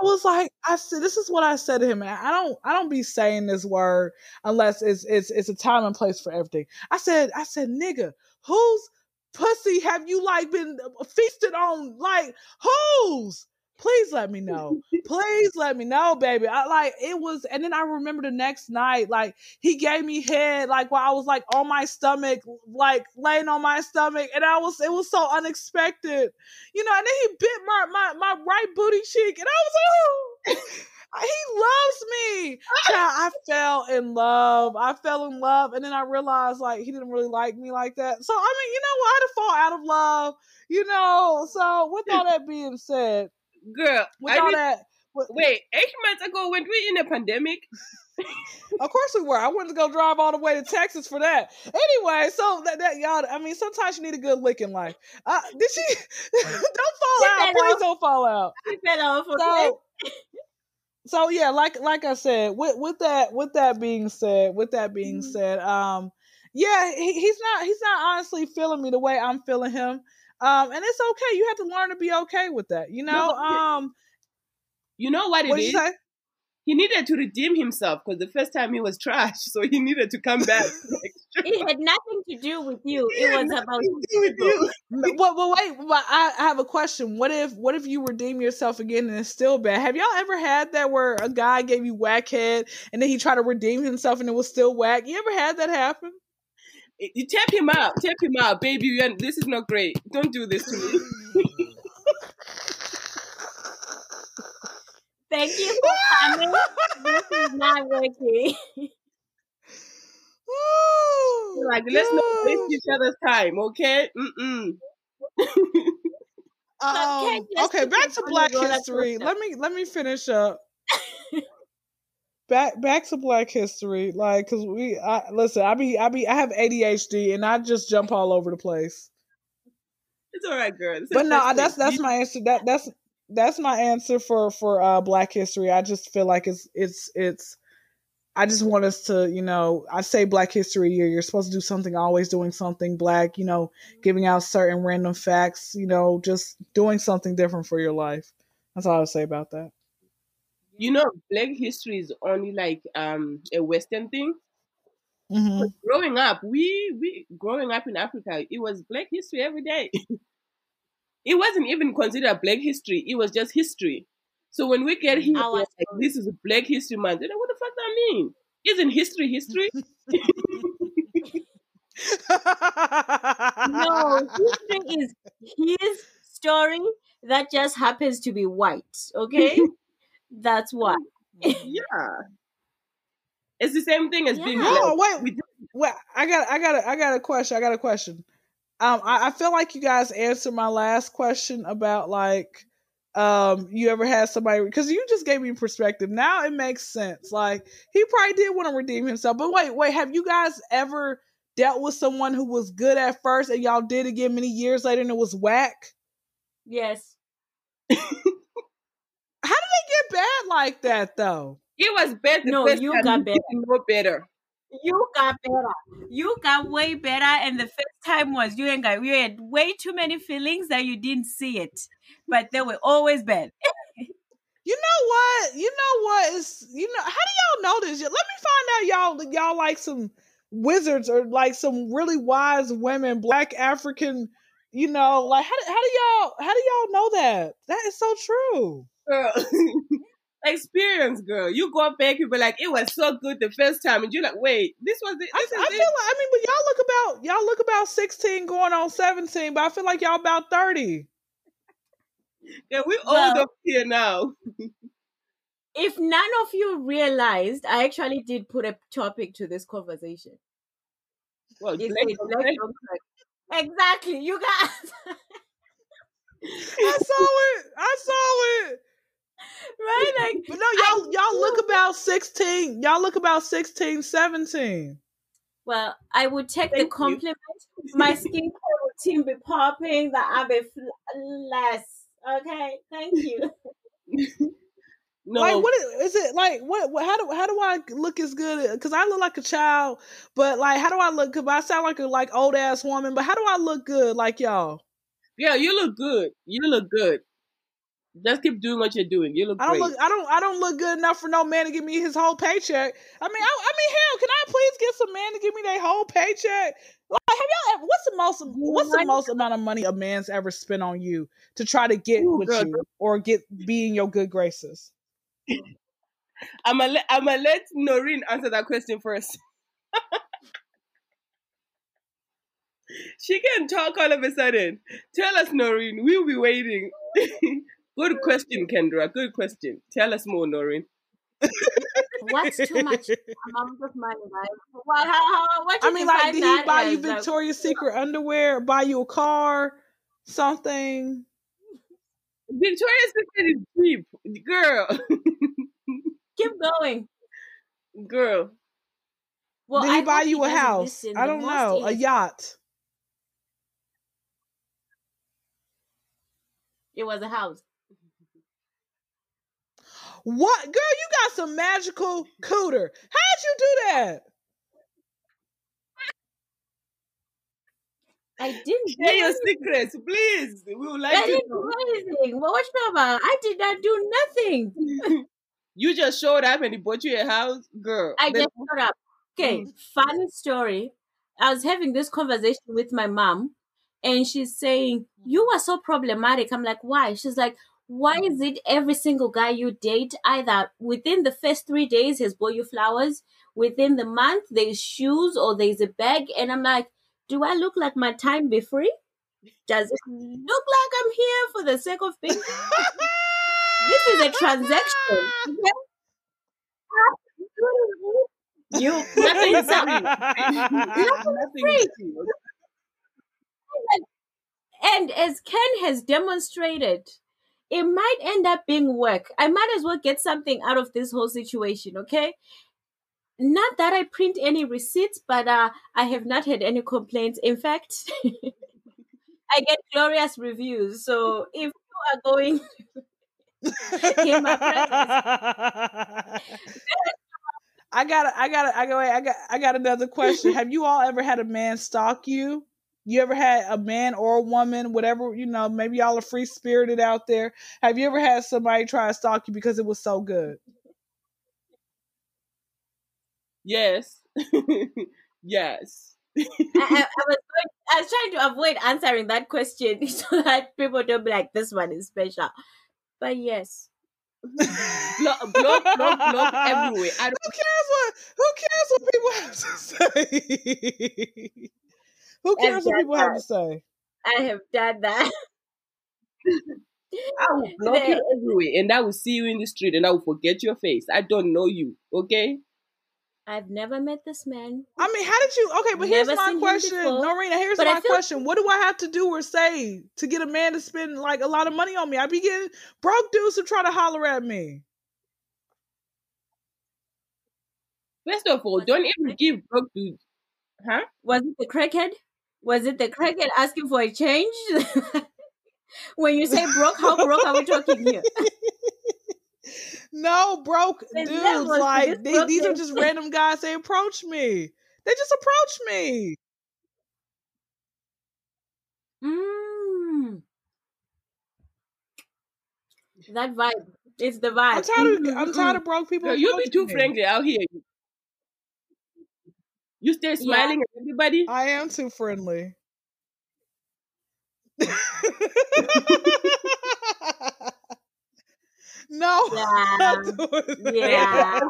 Speaker 3: I was like, I said, this is what I said to him. And I don't, I don't be saying this word unless it's, it's, it's a time and place for everything. I said, I said, nigga, whose pussy have you like been uh, feasted on? Like whose? Please let me know. Please let me know, baby. I like it was, and then I remember the next night, like he gave me head, like while I was like on my stomach, like laying on my stomach, and I was, it was so unexpected, you know. And then he bit my my my right booty cheek, and I was like, oh, he loves me. Child, I fell in love. I fell in love, and then I realized like he didn't really like me like that. So I mean, you know what? I had to fall out of love, you know. So with all that being said,
Speaker 4: Girl,
Speaker 3: with
Speaker 4: I
Speaker 3: all
Speaker 4: did-
Speaker 3: that.
Speaker 4: wait, eight months ago, when we in a pandemic,
Speaker 3: Of course we were. I wanted to go drive all the way to Texas for that. Anyway, so that, that y'all, I mean, sometimes you need a good lick in life. Uh, did she? don't fall out. Please don't fall out.
Speaker 1: I fell off. Okay.
Speaker 3: So, so yeah, like like I said, with with that with that being said, with that being
Speaker 1: Mhm.
Speaker 3: said, um, yeah, he, he's not he's not honestly feeling me the way I'm feeling him. Um, and it's okay. You have to learn to be okay with that. You know.
Speaker 4: No,
Speaker 3: um,
Speaker 4: you know what it
Speaker 3: what did you say?
Speaker 4: He needed to redeem himself because the first time he was trash, so he needed to come back.
Speaker 1: it had nothing to do with you. It
Speaker 4: Yeah,
Speaker 1: was about
Speaker 4: to do with you.
Speaker 3: Well, well, wait. But I, I have a question. What if, what if you redeem yourself again and it's still bad? Have y'all ever had that where a guy gave you whack head and then he tried to redeem himself and it was still whack? You ever had that happen?
Speaker 4: You tap him out, tap him out, baby. you This is not great. Don't do this to me.
Speaker 1: Thank you for coming. this is not working.
Speaker 3: Oh,
Speaker 4: like, let's not waste each other's time, okay? Mm-mm.
Speaker 3: Um, okay, back to Black History. Let me let me finish up. Back back to Black History, like because we I, listen. I be I be I have ADHD and I just jump all over the place.
Speaker 4: It's all right, girl. It's
Speaker 3: But no, that's that's my answer. That that's that's my answer for for uh Black History. I just feel like it's it's it's. I just want us to, you know, I say Black History Year. You're supposed to do something, always doing something Black. You know, giving out certain random facts. You know, just doing something different for your life. That's all I would say about that.
Speaker 4: You know, Black history is only like um a Western thing.
Speaker 3: hmm
Speaker 4: Growing up, we we growing up in Africa, it was Black history every day. it wasn't even considered Black history. It was just history. So when we get here, like, this is Black History Month. You know what the fuck that mean? Isn't history history?
Speaker 1: No, history is his story that just happens to be white. Okay, that's why.
Speaker 4: yeah. It's the same thing as being
Speaker 1: Yeah.
Speaker 4: black.
Speaker 3: No, wait,
Speaker 4: We-
Speaker 3: Well, I got, I got, a, I got a question. I got a question. Um, I, I feel like you guys answered my last question about like, um, you ever had somebody because you just gave me perspective. Now it makes sense. Like he probably did want to redeem himself. But wait, wait, have you guys ever dealt with someone who was good at first and y'all did again many years later and it was whack?
Speaker 1: Yes.
Speaker 3: How did they get bad like that though?
Speaker 4: It was better.
Speaker 1: No, you got better.
Speaker 4: didn't better.
Speaker 1: You got better. You got way better, and the first time was you and got you had way too many feelings that you didn't see it, but they were always bad.
Speaker 3: You know what? You know what is you know how do y'all know this? Let me find out y'all y'all like some wizards or like some really wise women, black African, you know, like how do, how do y'all how do y'all know that? That is so true.
Speaker 4: Girl. experience, girl. You go back, you be like, it was so good the first time, and you're like, wait, this was it.
Speaker 3: I,
Speaker 4: This
Speaker 3: I
Speaker 4: is
Speaker 3: feel
Speaker 4: it.
Speaker 3: like I mean, but y'all look about y'all look about sixteen going on seventeen, but I feel like y'all about thirty.
Speaker 4: Yeah, we
Speaker 1: Well-
Speaker 4: old up here now.
Speaker 1: If none of you realized, I actually did put a topic to this conversation.
Speaker 4: Well,
Speaker 1: It
Speaker 4: black-
Speaker 1: said black don't. Exactly, you guys.
Speaker 3: I saw it. I saw it.
Speaker 1: right? Like,
Speaker 3: But no, y'all y'all look about sixteen. Y'all look about 16, 17.
Speaker 1: well, I would take
Speaker 4: Thank
Speaker 1: the compliment. My skincare routine be popping, the abe less. Okay, thank you.
Speaker 4: no,
Speaker 3: Like what is, is it like? What, what? How do how do I look as good? Because I look like a child, but like how do I look? Because I sound like a like old ass woman. But how do I look good like y'all?
Speaker 4: yeah, you look good. You look good. Just keep doing what you're doing. You look
Speaker 3: I don't
Speaker 4: great.
Speaker 3: look. I don't. I don't look good enough for no man to give me his whole paycheck. I mean, I, I mean, hell, can I please get some man to give me their whole paycheck? Like, have y'all? Ever, what's the most? What's the most amount of money a man's ever spent on you to try to get
Speaker 4: Ooh,
Speaker 3: with
Speaker 4: girl.
Speaker 3: you or get be in your good graces?
Speaker 4: I'm gonna let, I'm gonna let Noreen answer that question first. she can talk all of a sudden. Tell us, Noreen. We'll be waiting. Good question, Kendra. Good question. Tell us more, Noreen.
Speaker 1: What's too much amount of money, right? Well, how, how, what
Speaker 3: I
Speaker 1: you
Speaker 3: mean, like, did he buy you
Speaker 1: as, like,
Speaker 3: Victoria's Secret underwear? Buy you a car? Something?
Speaker 4: Victoria's Secret is cheap, girl.
Speaker 1: keep going.
Speaker 4: girl.
Speaker 1: Well,
Speaker 3: did he
Speaker 1: I
Speaker 3: buy
Speaker 1: hope
Speaker 3: you a house? I don't
Speaker 1: most
Speaker 3: know. A yacht?
Speaker 1: It was a house.
Speaker 3: What, girl? You got some magical cooter. How'd you do that?
Speaker 1: I didn't
Speaker 4: Share your secrets, please. We would like
Speaker 1: I
Speaker 4: to
Speaker 1: didn't
Speaker 4: know.
Speaker 1: do anything. Well, what you know about? I did not do nothing.
Speaker 4: You just showed up and he bought you a house, girl.
Speaker 1: I
Speaker 4: then-
Speaker 1: just showed up. Okay, mm. funny story. I was having this conversation with my mom, and she's saying, You are so problematic. I'm like, Why? She's like, Why is it every single guy you date, either within the first three days, has bought you flowers, within the month, there's shoes or there's a bag? And I'm like, Do I look like my time be free? Does it look like I'm here for the sake of being? this is a transaction. okay? You nothing. And as Ken has demonstrated, it might end up being work. I might as well get something out of this whole situation, okay? Not that I print any receipts, but uh, I have not had any complaints. In fact, I get glorious reviews. So if you are going, Hear my
Speaker 3: I got I got I go I got I got another question. Have you all ever had a man stalk you? You ever had a man or a woman, whatever, you know, maybe y'all are free spirited out there. Have you ever had somebody try to stalk you because it was so good?
Speaker 4: Yes. yes.
Speaker 1: I, I, I was going, I was trying to avoid answering that question so that people don't be like, this one is special. But yes.
Speaker 4: Block, block, block, block everywhere. I don't,
Speaker 3: Who cares what who cares what people have to say? Who cares what people have to say?
Speaker 1: I have done that.
Speaker 4: I will block you everywhere and I will see you in the street and I will forget your face. I don't know you, okay?
Speaker 1: I've never met this man.
Speaker 3: I mean, how did you? Okay, but here's
Speaker 1: Never
Speaker 3: my question,
Speaker 1: before,
Speaker 3: Norina. Here's
Speaker 1: but
Speaker 3: my
Speaker 1: feel-
Speaker 3: question: What do I have to do or say to get a man to spend like a lot of money on me? I be getting broke dudes who try to holler at me.
Speaker 4: First of all, don't even give broke dudes. Huh?
Speaker 1: Was it the crackhead? Was it the crackhead asking for a change? when you say broke, how broke are we talking here?
Speaker 3: No, broke
Speaker 1: There's
Speaker 3: dudes.
Speaker 1: levels
Speaker 3: Like
Speaker 1: this
Speaker 3: they, these are just random guys. They approach me. They just approach me.
Speaker 1: Mm. That vibe. It's the vibe.
Speaker 3: I'm tired. Of, I'm
Speaker 1: mm,
Speaker 3: tired
Speaker 1: mm.
Speaker 3: of broke people.
Speaker 4: Girl, you be
Speaker 3: approaching
Speaker 4: too
Speaker 3: me.
Speaker 4: friendly out here. You stay smiling at everybody.
Speaker 3: I am too friendly. No.
Speaker 1: Yeah. Yeah.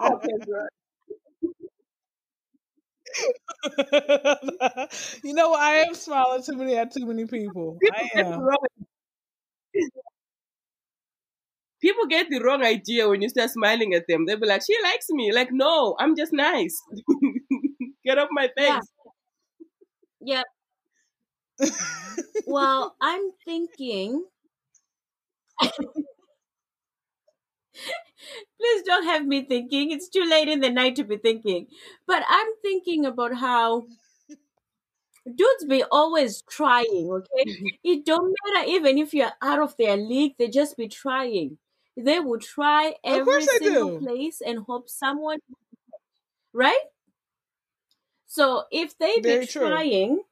Speaker 3: you know, I am smiling too many at too many people.
Speaker 4: People
Speaker 3: I am.
Speaker 4: people get the wrong idea when you start smiling at them. They'll be like, she likes me. Like, no, I'm just nice. Get off my face.
Speaker 1: Yeah. Yep. Well, I'm thinking. Please don't have me thinking. It's too late in the night to be thinking. But I'm thinking about how dudes be always trying, okay? Mm-hmm. It don't matter even if you're out of their league, they just be trying. They will try every single place and hope someone right? So if they be
Speaker 3: Very true.
Speaker 1: trying,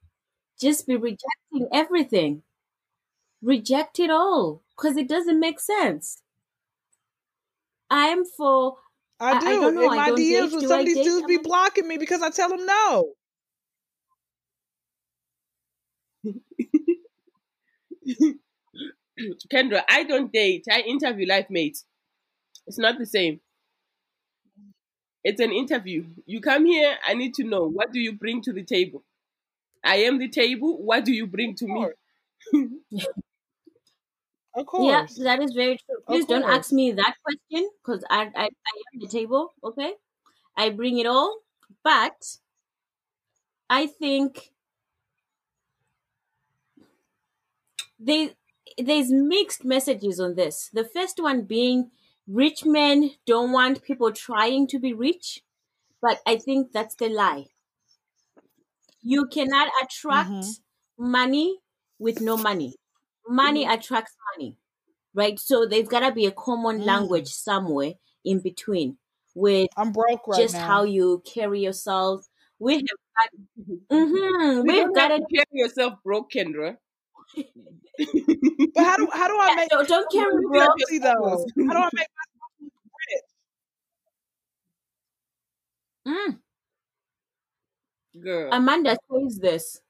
Speaker 1: just be rejecting everything. Reject it all because it doesn't make sense. I'm for
Speaker 3: I
Speaker 1: I- I
Speaker 3: do.
Speaker 1: don't know,
Speaker 3: In
Speaker 1: I
Speaker 3: my
Speaker 1: don't
Speaker 3: DMs,
Speaker 1: date.
Speaker 3: when some of these dudes be blocking me because I tell them no.
Speaker 4: Kendra, I don't date. I interview life mates. It's not the same. It's an interview. You come here, I need to know what do you bring to the table? I am the table. What do you bring to me?
Speaker 3: Of course.
Speaker 1: Yeah, that is very true. Please don't ask me that question because I, I I am the table. Okay, I bring it all, but I think they there's mixed messages on this. The first one being rich men don't want people trying to be rich, but I think that's the lie. You cannot attract
Speaker 3: Mhm.
Speaker 1: money with no money. Money attracts money, right? So there's gotta be a common
Speaker 3: Mm.
Speaker 1: language somewhere in between with
Speaker 3: I'm broke right
Speaker 1: just
Speaker 3: now.
Speaker 1: how you carry yourself. We have got,
Speaker 4: mm-hmm,
Speaker 1: we've got to
Speaker 4: carry yourself broke, Kendra.
Speaker 3: But how do how do I make
Speaker 1: don't, don't carry
Speaker 4: You
Speaker 1: bro.
Speaker 4: have
Speaker 3: wealthy though? How do I make rich?
Speaker 1: Mm.
Speaker 4: Girl.
Speaker 1: Amanda says this.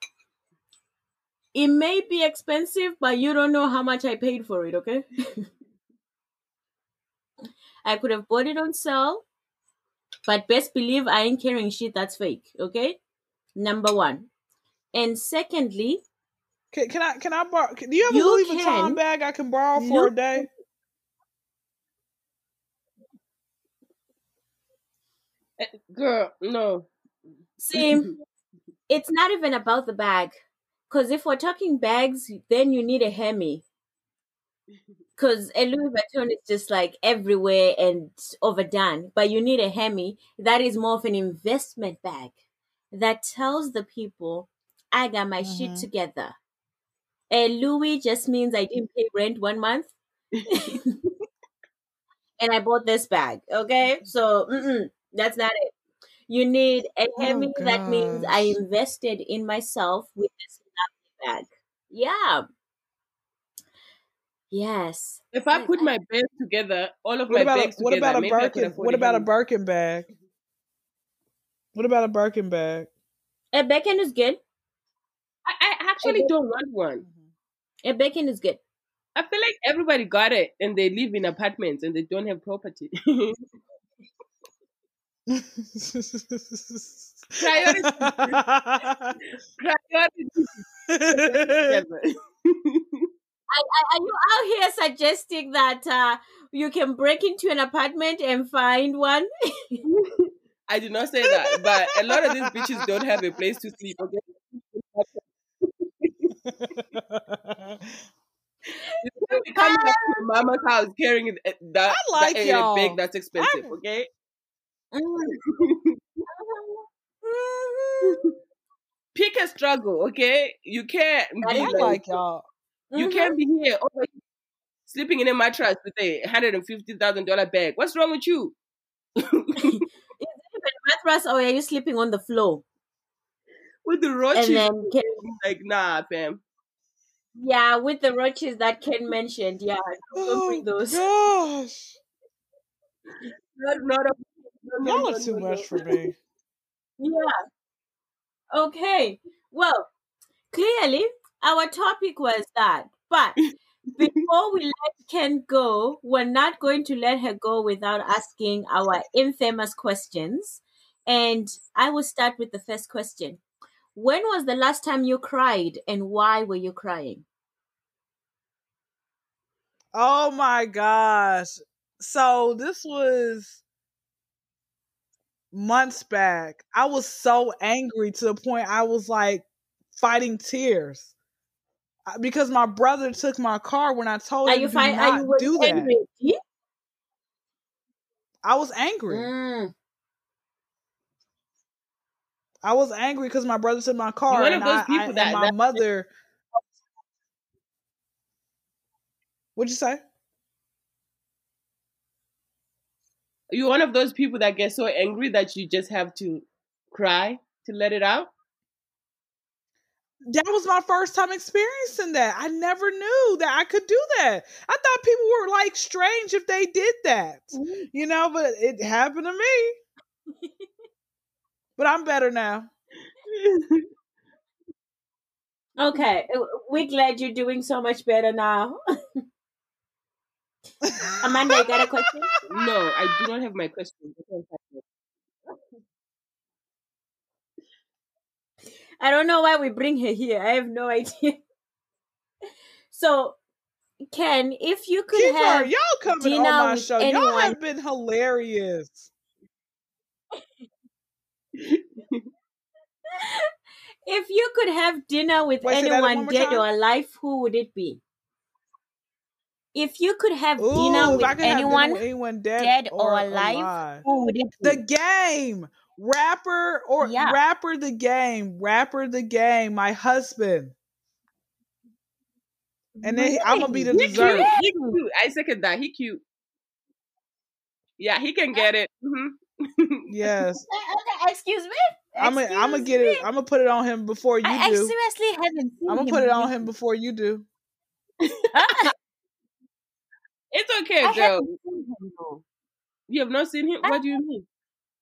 Speaker 1: It may be expensive, but you don't know how much I paid for it, okay? I could have bought it on sale, but best believe I ain't carrying shit that's fake, okay? Number one. And secondly,
Speaker 3: Can, can I can I borrow? Can, do you have a
Speaker 1: You
Speaker 3: Louis
Speaker 1: can
Speaker 3: Vuitton bag I can borrow for
Speaker 1: look-
Speaker 3: a day?
Speaker 4: Girl, no.
Speaker 1: see, it's not even about the bag. Because if we're talking bags, then you need a Hemi. Because a Louis Vuitton is just like everywhere and overdone. But you need a Hemi that is more of an investment bag that tells the people, I got my shit
Speaker 3: Mhm.
Speaker 1: together. A Louis just means I didn't pay rent one month. and I bought this bag. Okay, mm-hmm. so mm-mm, that's not it. You need a
Speaker 3: Oh,
Speaker 1: that means I invested in myself with this lovely bag. Yeah. Yes.
Speaker 4: If I
Speaker 1: I-
Speaker 4: put my bags together, all of
Speaker 3: What
Speaker 4: my
Speaker 3: about a,
Speaker 4: bags
Speaker 3: what
Speaker 4: together,
Speaker 3: about a
Speaker 4: maybe I could
Speaker 3: Birkin?
Speaker 4: afford
Speaker 3: What
Speaker 4: a
Speaker 3: about a Birkin bag? What about a Birkin bag?
Speaker 1: A bacon is good.
Speaker 4: I, I actually don't want one.
Speaker 1: A bacon is good.
Speaker 4: I feel like everybody got it and they live in apartments and they don't have property. Priority. Priority.
Speaker 1: Are, are you out here suggesting that uh, you can break into an apartment and find one?
Speaker 4: I did not say that, but a lot of these bitches don't have a place to sleep. Okay, you coming back to mama's house carrying it- it- that,
Speaker 3: I like
Speaker 4: that,
Speaker 3: y'all.
Speaker 4: bag that's expensive.
Speaker 3: I-
Speaker 4: Okay, pick a struggle. Okay, you can't be
Speaker 3: I
Speaker 4: like,
Speaker 3: like y'all.
Speaker 4: you
Speaker 1: Mhm.
Speaker 4: can't be here over sleeping in a mattress with a hundred and fifty thousand dollar bag. What's wrong with you?
Speaker 1: In a mattress or are you sleeping on the floor?
Speaker 4: With the roaches.
Speaker 1: And then can,
Speaker 4: like nah, fam.
Speaker 1: yeah, with the roaches that Ken mentioned, yeah, don't,
Speaker 3: Oh
Speaker 1: bring those.
Speaker 3: gosh,
Speaker 4: Not, not a, no, no,
Speaker 3: y'all are too much for me.
Speaker 1: Yeah. Okay. Well, clearly our topic was that, but before we let Ken go, we're not going to let her go without asking our infamous questions. And I will start with the first question. When was the last time you cried and why were you crying?
Speaker 3: Oh my gosh. So this was months back. I was so angry to the point I was like fighting tears uh, because my brother took my car when I told
Speaker 1: Are
Speaker 3: him
Speaker 1: you
Speaker 3: to
Speaker 1: fine? Are
Speaker 3: not
Speaker 1: you
Speaker 3: do that.
Speaker 1: angry? Yeah?
Speaker 3: I was angry.
Speaker 1: Mm.
Speaker 3: I was angry because my brother took my car
Speaker 4: one
Speaker 3: and
Speaker 4: of those
Speaker 3: I,
Speaker 4: people
Speaker 3: I-
Speaker 4: that-
Speaker 3: my
Speaker 4: that-
Speaker 3: mother. What'd you say?
Speaker 4: You're one of those people that get so angry that you just have to cry to let it out.
Speaker 3: That was my first time experiencing that. I never knew that I could do that. I thought people were like strange if they did that.
Speaker 1: Mm.
Speaker 3: You know, but it happened to me. but I'm better now.
Speaker 1: Okay, uh, we're glad you're doing so much better now. Amanda, you got a question?
Speaker 4: No, I do not have my question. I don't have it.
Speaker 1: I don't know why we bring her here. I have no idea. So, Ken, if you could
Speaker 3: Keep her.
Speaker 1: have
Speaker 3: Y'all coming
Speaker 1: dinner
Speaker 3: on my
Speaker 1: with
Speaker 3: show. Y'all have been hilarious.
Speaker 1: If you could have dinner with
Speaker 3: Wait, say that one
Speaker 1: anyone dead
Speaker 3: time?
Speaker 1: or alive, who would it be? If you could have
Speaker 3: Ooh,
Speaker 1: dinner with
Speaker 3: I could have dinner
Speaker 1: anyone,
Speaker 3: with anyone dead,
Speaker 1: dead or
Speaker 3: or
Speaker 1: alive,
Speaker 3: alive.
Speaker 1: who would it be?
Speaker 3: The game. Rapper or
Speaker 1: Yeah.
Speaker 3: rapper the game. Rapper the game. My husband. And then I'm gonna be the
Speaker 4: He
Speaker 3: dessert.
Speaker 4: cute. He cute. I second that. He cute. Yeah, he can get it. hmm
Speaker 3: Yes.
Speaker 1: Okay, excuse me.
Speaker 3: I'm gonna I'm gonna get it. I'm gonna put it on him before you
Speaker 1: I, I
Speaker 3: do.
Speaker 1: seriously haven't seen him.
Speaker 3: I'm gonna put it on him before you do.
Speaker 4: It's okay,
Speaker 1: I
Speaker 4: Joe.
Speaker 1: him.
Speaker 4: You have not seen him?
Speaker 1: I-
Speaker 4: What do you mean?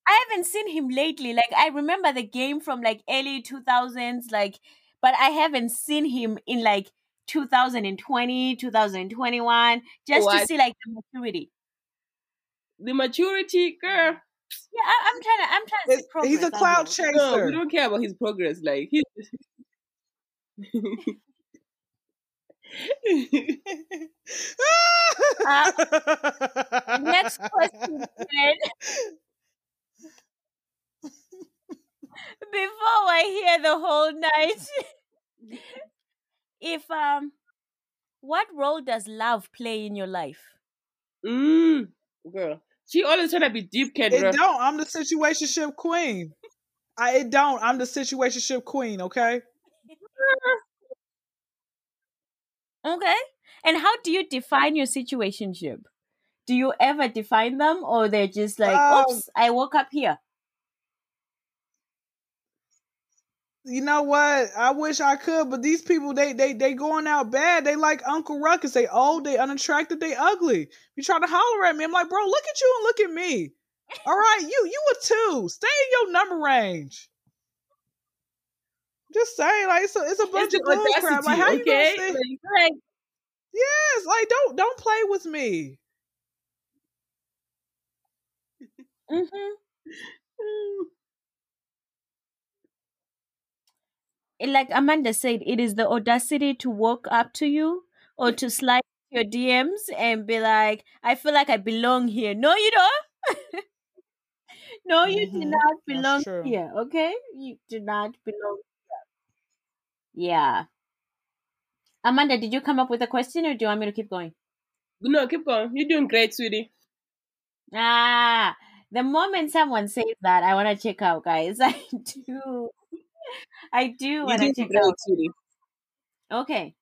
Speaker 1: I haven't seen him lately. Like I remember the game from like early 2000s, like, but I haven't seen him in like 2020, 2021, just oh,
Speaker 4: to
Speaker 1: see like the maturity.
Speaker 4: The maturity, girl.
Speaker 1: Yeah, I, I'm trying to. I'm trying to. see
Speaker 3: It's- he's a cloud
Speaker 1: somehow.
Speaker 4: No,
Speaker 3: chaser.
Speaker 4: we don't care about his progress. Like he.
Speaker 1: Next question, Before I hear the whole night, if um, what role does love play in your life?
Speaker 4: mm, girl, she always trying to be deep, Kendra.
Speaker 3: It
Speaker 4: Kendra.
Speaker 3: don't. I'm the situationship queen. I it don't. I'm the situationship queen. Okay.
Speaker 1: Okay. And how do you define your situationship? Do you ever define them or they're just like,
Speaker 3: Um,
Speaker 1: oops, I woke up here?
Speaker 3: You know what? I wish I could, but these people they they they going out bad. They like Uncle Ruckus. They old, they unattractive, they ugly. You try to holler at me. I'm like, bro, look at you and look at me. All right, you you a two. Stay in your number range. Just saying, like it's a it's a bunch
Speaker 4: It's
Speaker 3: of bull crap. Like how you
Speaker 4: okay?
Speaker 3: gonna say?
Speaker 4: Like,
Speaker 1: Like,
Speaker 3: Yes, like don't don't play with me.
Speaker 1: mhm.
Speaker 4: mm,
Speaker 1: like Amanda said, it is the audacity to walk up to you or to slide your DMs and be like, I feel like I belong here. No, you don't. no, you do
Speaker 3: Mhm,
Speaker 1: not belong here. Okay? You do not belong here. Yeah. Amanda, did you come up with a question or do you want me to keep going?
Speaker 4: no, keep going. You're doing great, sweetie.
Speaker 1: Ah, the moment someone says that, I want to check out, guys. I do. I do
Speaker 4: You're
Speaker 1: want to
Speaker 4: doing
Speaker 1: check out.
Speaker 4: sweetie.
Speaker 1: Okay.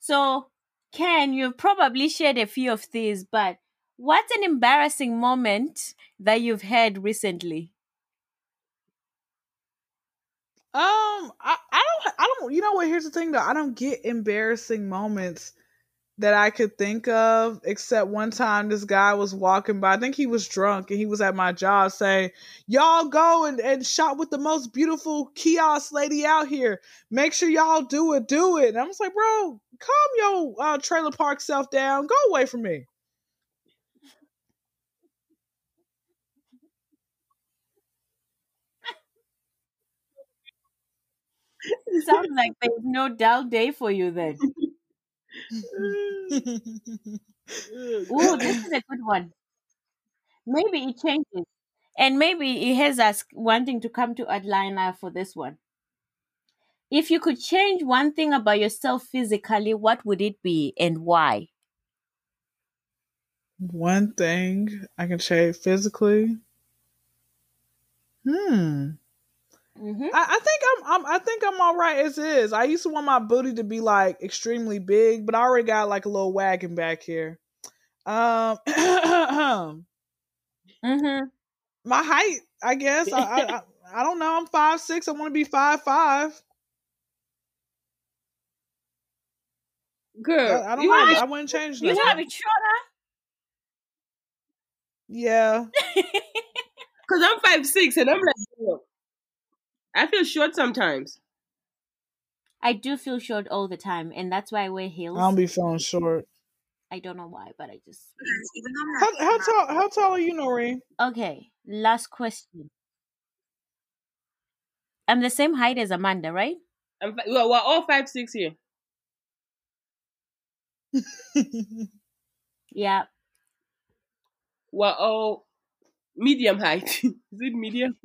Speaker 1: So, Ken, you've probably shared a few of these, but what's an embarrassing moment that you've had recently?
Speaker 3: Um, I, I don't, I don't, you know what? Here's the thing though. I don't get embarrassing moments that I could think of, except one time this guy was walking by. I think he was drunk and he was at my job saying, Y'all go and, and shop with the most beautiful kiosk lady out here. Make sure y'all do it, do it. And I was like, Bro, calm your uh, trailer park self down. Go away from me.
Speaker 1: It sounds like there's no dull day for you then. Ooh, this is a good one. Maybe it changes. And maybe it has us wanting to come to Atlanta for this one. If you could change one thing about yourself physically, what would it be and why?
Speaker 3: One thing I can change physically. Hmm.
Speaker 1: Hmm
Speaker 3: I, I think I'm, I'm I think I'm all right as is. I used to want my booty to be like extremely big, but I already got like a little wagon back here. Um
Speaker 1: hmm
Speaker 3: my height, I guess. I, I I don't know. I'm five six. I want to be five five.
Speaker 4: Girl,
Speaker 3: I, I don't
Speaker 4: you
Speaker 3: know.
Speaker 4: want
Speaker 3: I wouldn't change
Speaker 1: You want to be shorter?
Speaker 3: Yeah.
Speaker 4: Because I'm five six and I'm like, I feel short sometimes.
Speaker 1: I do feel short all the time, and that's why I wear heels.
Speaker 3: I don't be feeling short.
Speaker 1: I don't know why, but I just.
Speaker 5: Even though I'm
Speaker 3: How, how tall? How tall are you, Noreen?
Speaker 1: Okay, last question. I'm the same height as Amanda, right?
Speaker 4: I'm, fi- well, we're all five six here.
Speaker 1: Yeah.
Speaker 4: We're all medium height. Is it medium?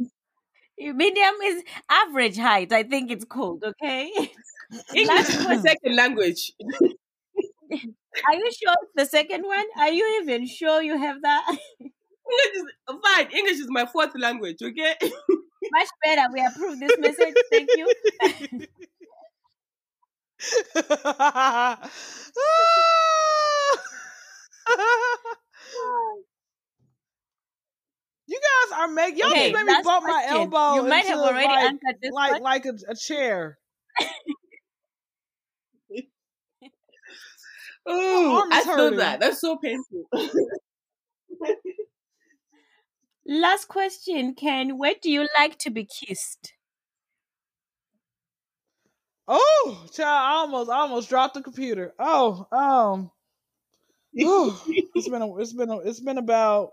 Speaker 1: Medium is average height. I think it's called. Okay.
Speaker 4: English is my second language.
Speaker 1: Are you sure the second one? Are you even sure you have that?
Speaker 4: English is fine. English is my fourth language. Okay.
Speaker 1: Much better. We approve this message. Thank you.
Speaker 3: You guys making y'all
Speaker 1: Okay,
Speaker 3: just made me
Speaker 1: last
Speaker 3: bump my elbow.
Speaker 1: You might have
Speaker 3: into,
Speaker 1: already
Speaker 3: like,
Speaker 1: answered this
Speaker 3: like
Speaker 1: one.
Speaker 3: like a, a chair.
Speaker 4: Oh, I feel
Speaker 3: hurting.
Speaker 4: that. That's so painful.
Speaker 1: Last question, Ken. Where do you like to be kissed?
Speaker 3: Oh, child, I almost I almost dropped the computer. Oh, um, whew, it's been a, it's been a, it's been about.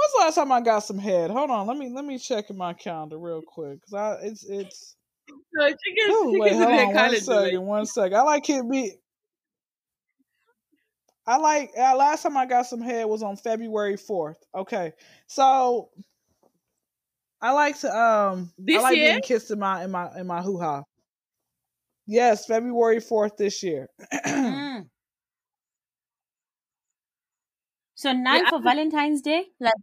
Speaker 3: When's the last time I got some head? Hold on, let me let me check in my calendar real quick because I it's it's.
Speaker 4: So she gets,
Speaker 3: Oh,
Speaker 4: she
Speaker 3: wait,
Speaker 4: gets
Speaker 3: hold on one
Speaker 4: calendar,
Speaker 3: second,
Speaker 4: like,
Speaker 3: one second. I like it be. I like uh, last time I got some head was on February fourth. Okay, so I like to um
Speaker 4: This
Speaker 3: I like
Speaker 4: year?
Speaker 3: being kissed in my in my in my hoo ha. Yes, February fourth this year.
Speaker 1: Mm. So none
Speaker 4: I-
Speaker 1: for Valentine's Day? Like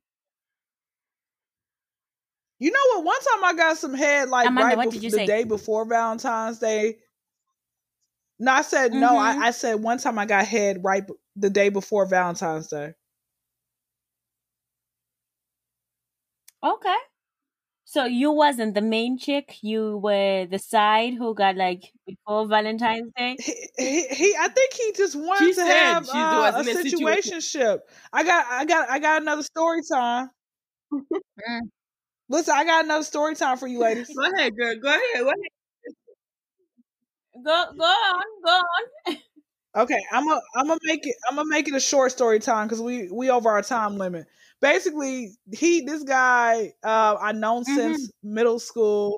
Speaker 3: You know what? One time I got some head like
Speaker 1: Amanda,
Speaker 3: right
Speaker 1: what
Speaker 3: bef-
Speaker 1: did you
Speaker 3: the
Speaker 1: say?
Speaker 3: day before Valentine's Day. No, I said no.
Speaker 1: Mhm.
Speaker 3: I, I said one time I got head right b- the day before Valentine's Day.
Speaker 1: okay. So you wasn't the main chick. You were the side who got like before Valentine's Day.
Speaker 3: He, he, he I think he just wanted
Speaker 4: She
Speaker 3: to have
Speaker 4: she
Speaker 3: uh,
Speaker 4: was
Speaker 3: a
Speaker 4: in a
Speaker 3: situationship. I got, I got, I got another story time. Listen, I got another story time for you, ladies.
Speaker 4: Go ahead, girl. Go ahead. Go ahead.
Speaker 1: Go go on, go on.
Speaker 3: Okay, I'm gonna I'm gonna make it I'm gonna make it a short story time because we we over our time limit. Basically, he this guy uh I known since middle school,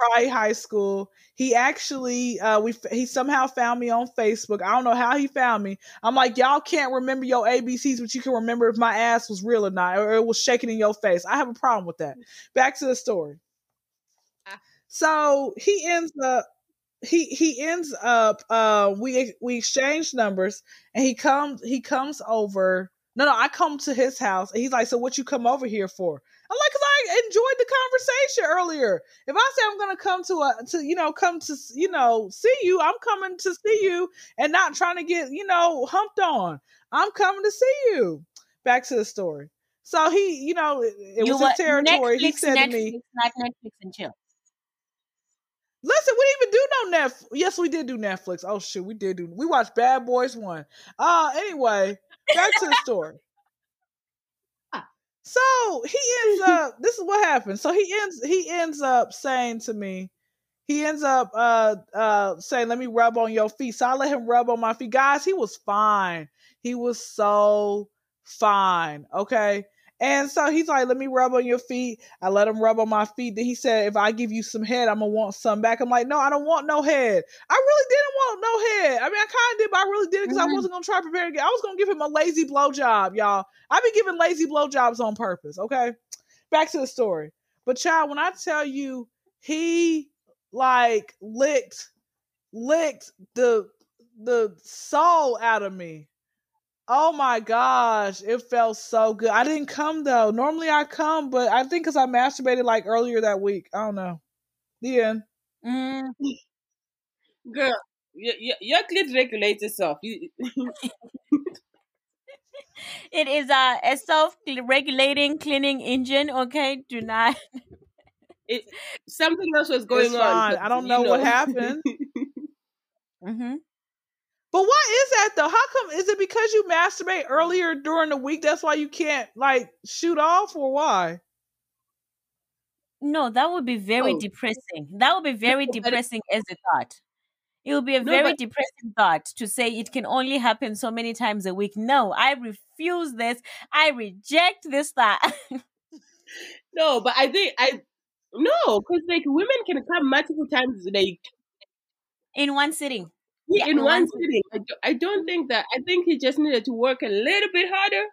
Speaker 3: probably high school. He actually uh we he somehow found me on Facebook. I don't know how he found me. I'm like y'all can't remember your ABCs, but you can remember if my ass was real or not, or it was shaking in your face. I have a problem with that. Back to the story.
Speaker 4: Ah.
Speaker 3: So he ends up he he ends up uh we we exchange numbers and he comes he comes over no no i come to his house and he's like so what you come over here for i'm like because i enjoyed the conversation earlier if i say i'm gonna come to a to you know come to you know see you i'm coming to see you and not trying to get you know humped on i'm coming to see you back to the story so he you know it, it
Speaker 1: you
Speaker 3: was his territory he said
Speaker 1: Netflix,
Speaker 3: to me
Speaker 1: not Netflix and chill.
Speaker 3: Listen, we didn't even do no Netflix. Yes, we did do Netflix. Oh shoot, we did do. We watched Bad Boys One. Uh, anyway, back to the story. So he ends up. This is what happens. So he ends. He ends up saying to me, he ends up uh uh saying, "Let me rub on your feet." So I let him rub on my feet. Guys, he was fine. He was so fine. Okay. And so he's like, let me rub on your feet. I let him rub on my feet. Then he said, if I give you some head, I'm going to want some back. I'm like, no, I don't want no head. I really didn't want no head. I mean, I kind of did, but I really did because mm-hmm. I wasn't going to try to prepare. I was going to give him a lazy blow job, y'all. I've been giving lazy blow jobs on purpose. Okay. Back to the story. But child, when I tell you he like licked, licked the, the soul out of me Oh my gosh, it felt so good. I didn't come though. Normally I come, but I think because I masturbated like earlier that week. I don't know. The end.
Speaker 4: Mm. Girl, your, your, your clit regulates itself. it
Speaker 1: is a, a self-regulating cleaning engine. Okay, do not.
Speaker 4: It, something else was going
Speaker 3: it's
Speaker 4: on.
Speaker 3: I don't know, know, what happened. mm-hmm. But why is that though? How come? Is it because you masturbate earlier during the week? That's why you can't like shoot off, or why?
Speaker 1: No, that would be very oh. depressing. That would be very depressing as a thought. It would be a no, very but- depressing thought to say it can only happen so many times a week. No, I refuse this. I reject this thought.
Speaker 4: no, but I think I no, because like women can come multiple times a day
Speaker 1: in one sitting
Speaker 4: yeah, in one sitting. I, do, I don't think that. I think he just needed to work a little bit harder,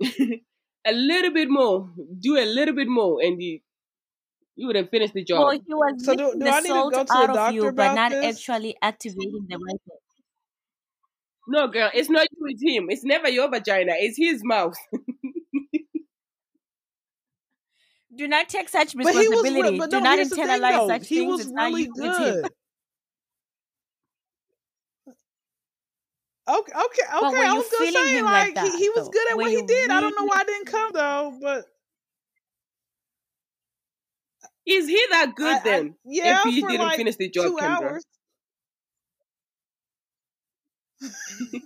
Speaker 4: a little bit more, do a little bit more, and he you would have finished the job.
Speaker 1: Well, he was so do, do the salt out of you, but not this? actually activating the right thing.
Speaker 4: No, girl, it's not you, it's him. It's never your vagina, it's his mouth.
Speaker 1: Do not take such responsibility. Was, Do not internalize such he things.
Speaker 3: Was really good. Okay, okay, okay. I was gonna say like, like that, he, he was good at what he did. Really... I don't know why I didn't come though, but
Speaker 4: is he that good I, then? I, yeah, if he didn't like finish the job, two Kendra. hours.
Speaker 1: okay.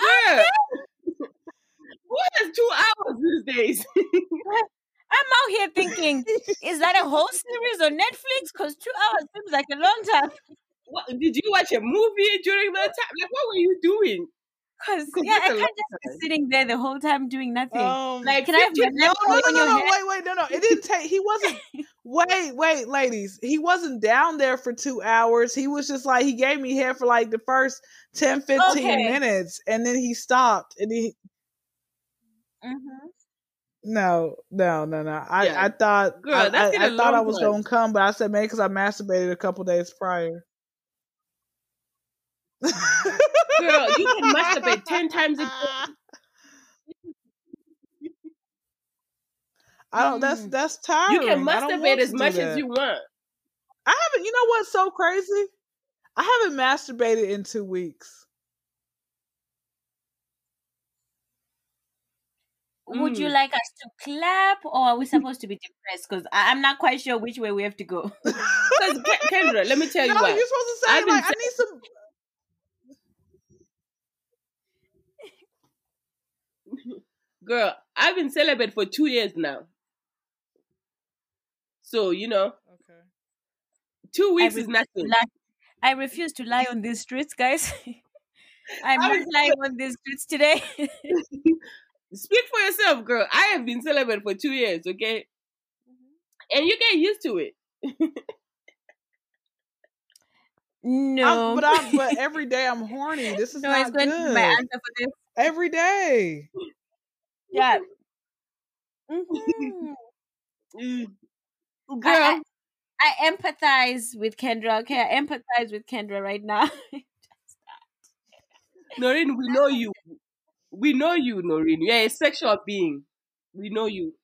Speaker 4: Yeah. what is two hours these days?
Speaker 1: I'm out here thinking, is that a whole series on Netflix? Because two hours seems like a long time.
Speaker 4: What, did you watch a movie during that time? Like, what were you doing?
Speaker 1: Cause, Cause yeah, I can't just be sitting there the whole time doing nothing. Um,
Speaker 3: like, can I have no, no, no, no, no, wait, wait, no, no. It didn't take. He wasn't. wait, wait, ladies. He wasn't down there for two hours. He was just like he gave me head for like the first 10, 15 okay. minutes, and then he stopped, and he. Mm-hmm. No, no, no, no. I, yeah. I thought Girl, I, I, I thought I was gonna come, but I said maybe because I masturbated a couple days prior.
Speaker 4: Girl, you can masturbate 10 times a day.
Speaker 3: I don't. That's mm. that's tiring.
Speaker 4: You can masturbate as much as you want.
Speaker 3: I haven't. You know what's so crazy? I haven't masturbated in two weeks.
Speaker 1: Would you mm. like us to clap, or are we supposed to be depressed? Because I'm not quite sure which way we have to go.
Speaker 4: Because Kendra, let me tell you
Speaker 3: no,
Speaker 4: what.
Speaker 3: You're supposed to say I've like, I need some.
Speaker 4: Girl, I've been celibate for two years now. So, you know. Okay. Two weeks is nothing.
Speaker 1: I refuse to lie on these streets, guys. I'm not lying on these streets today.
Speaker 4: Speak for yourself, girl. I have been celibate for two years, okay? Mm-hmm. And you get used to it.
Speaker 1: no,
Speaker 3: I'm, but I but every day I'm horny. This is no, not good. my answer for this. Every day.
Speaker 1: Yeah. Mm-hmm.
Speaker 4: Girl. I,
Speaker 1: I, I, empathize with Kendra. Okay, I empathize with Kendra right now.
Speaker 4: Noreen, we know you. We know you, Noreen. You're a sexual being. We know you.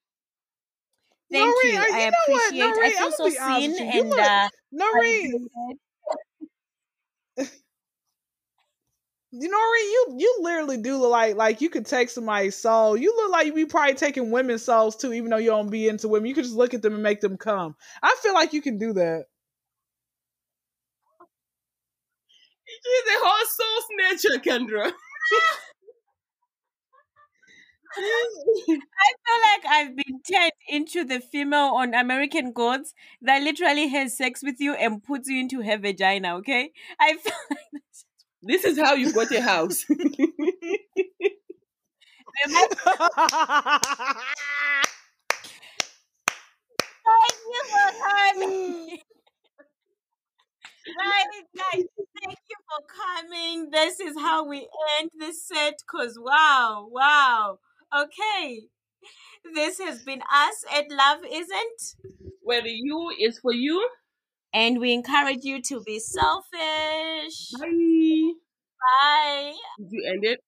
Speaker 1: Thank Noreen, you. I appreciate. Noreen, I feel so seen and uh,
Speaker 3: Noreen. You know, you you literally do look like like you could take somebody's soul. You look like you be probably taking women's souls too, even though you don't be into women. You could just look at them and make them come. I feel like you can do that.
Speaker 4: She's a whole soul snatcher, Kendra.
Speaker 1: I feel like I've been turned into the female on American Gods that literally has sex with you and puts you into her vagina. Okay, I feel like this.
Speaker 4: This is how you got a house.
Speaker 1: Thank you for coming. Right, guys, thank you for coming. This is how we end this set because wow, wow. Okay. This has been us at Love Isn't.
Speaker 4: Where the you is for you.
Speaker 1: And we encourage you to be selfish.
Speaker 4: Bye.
Speaker 1: Bye.
Speaker 4: Did you end it?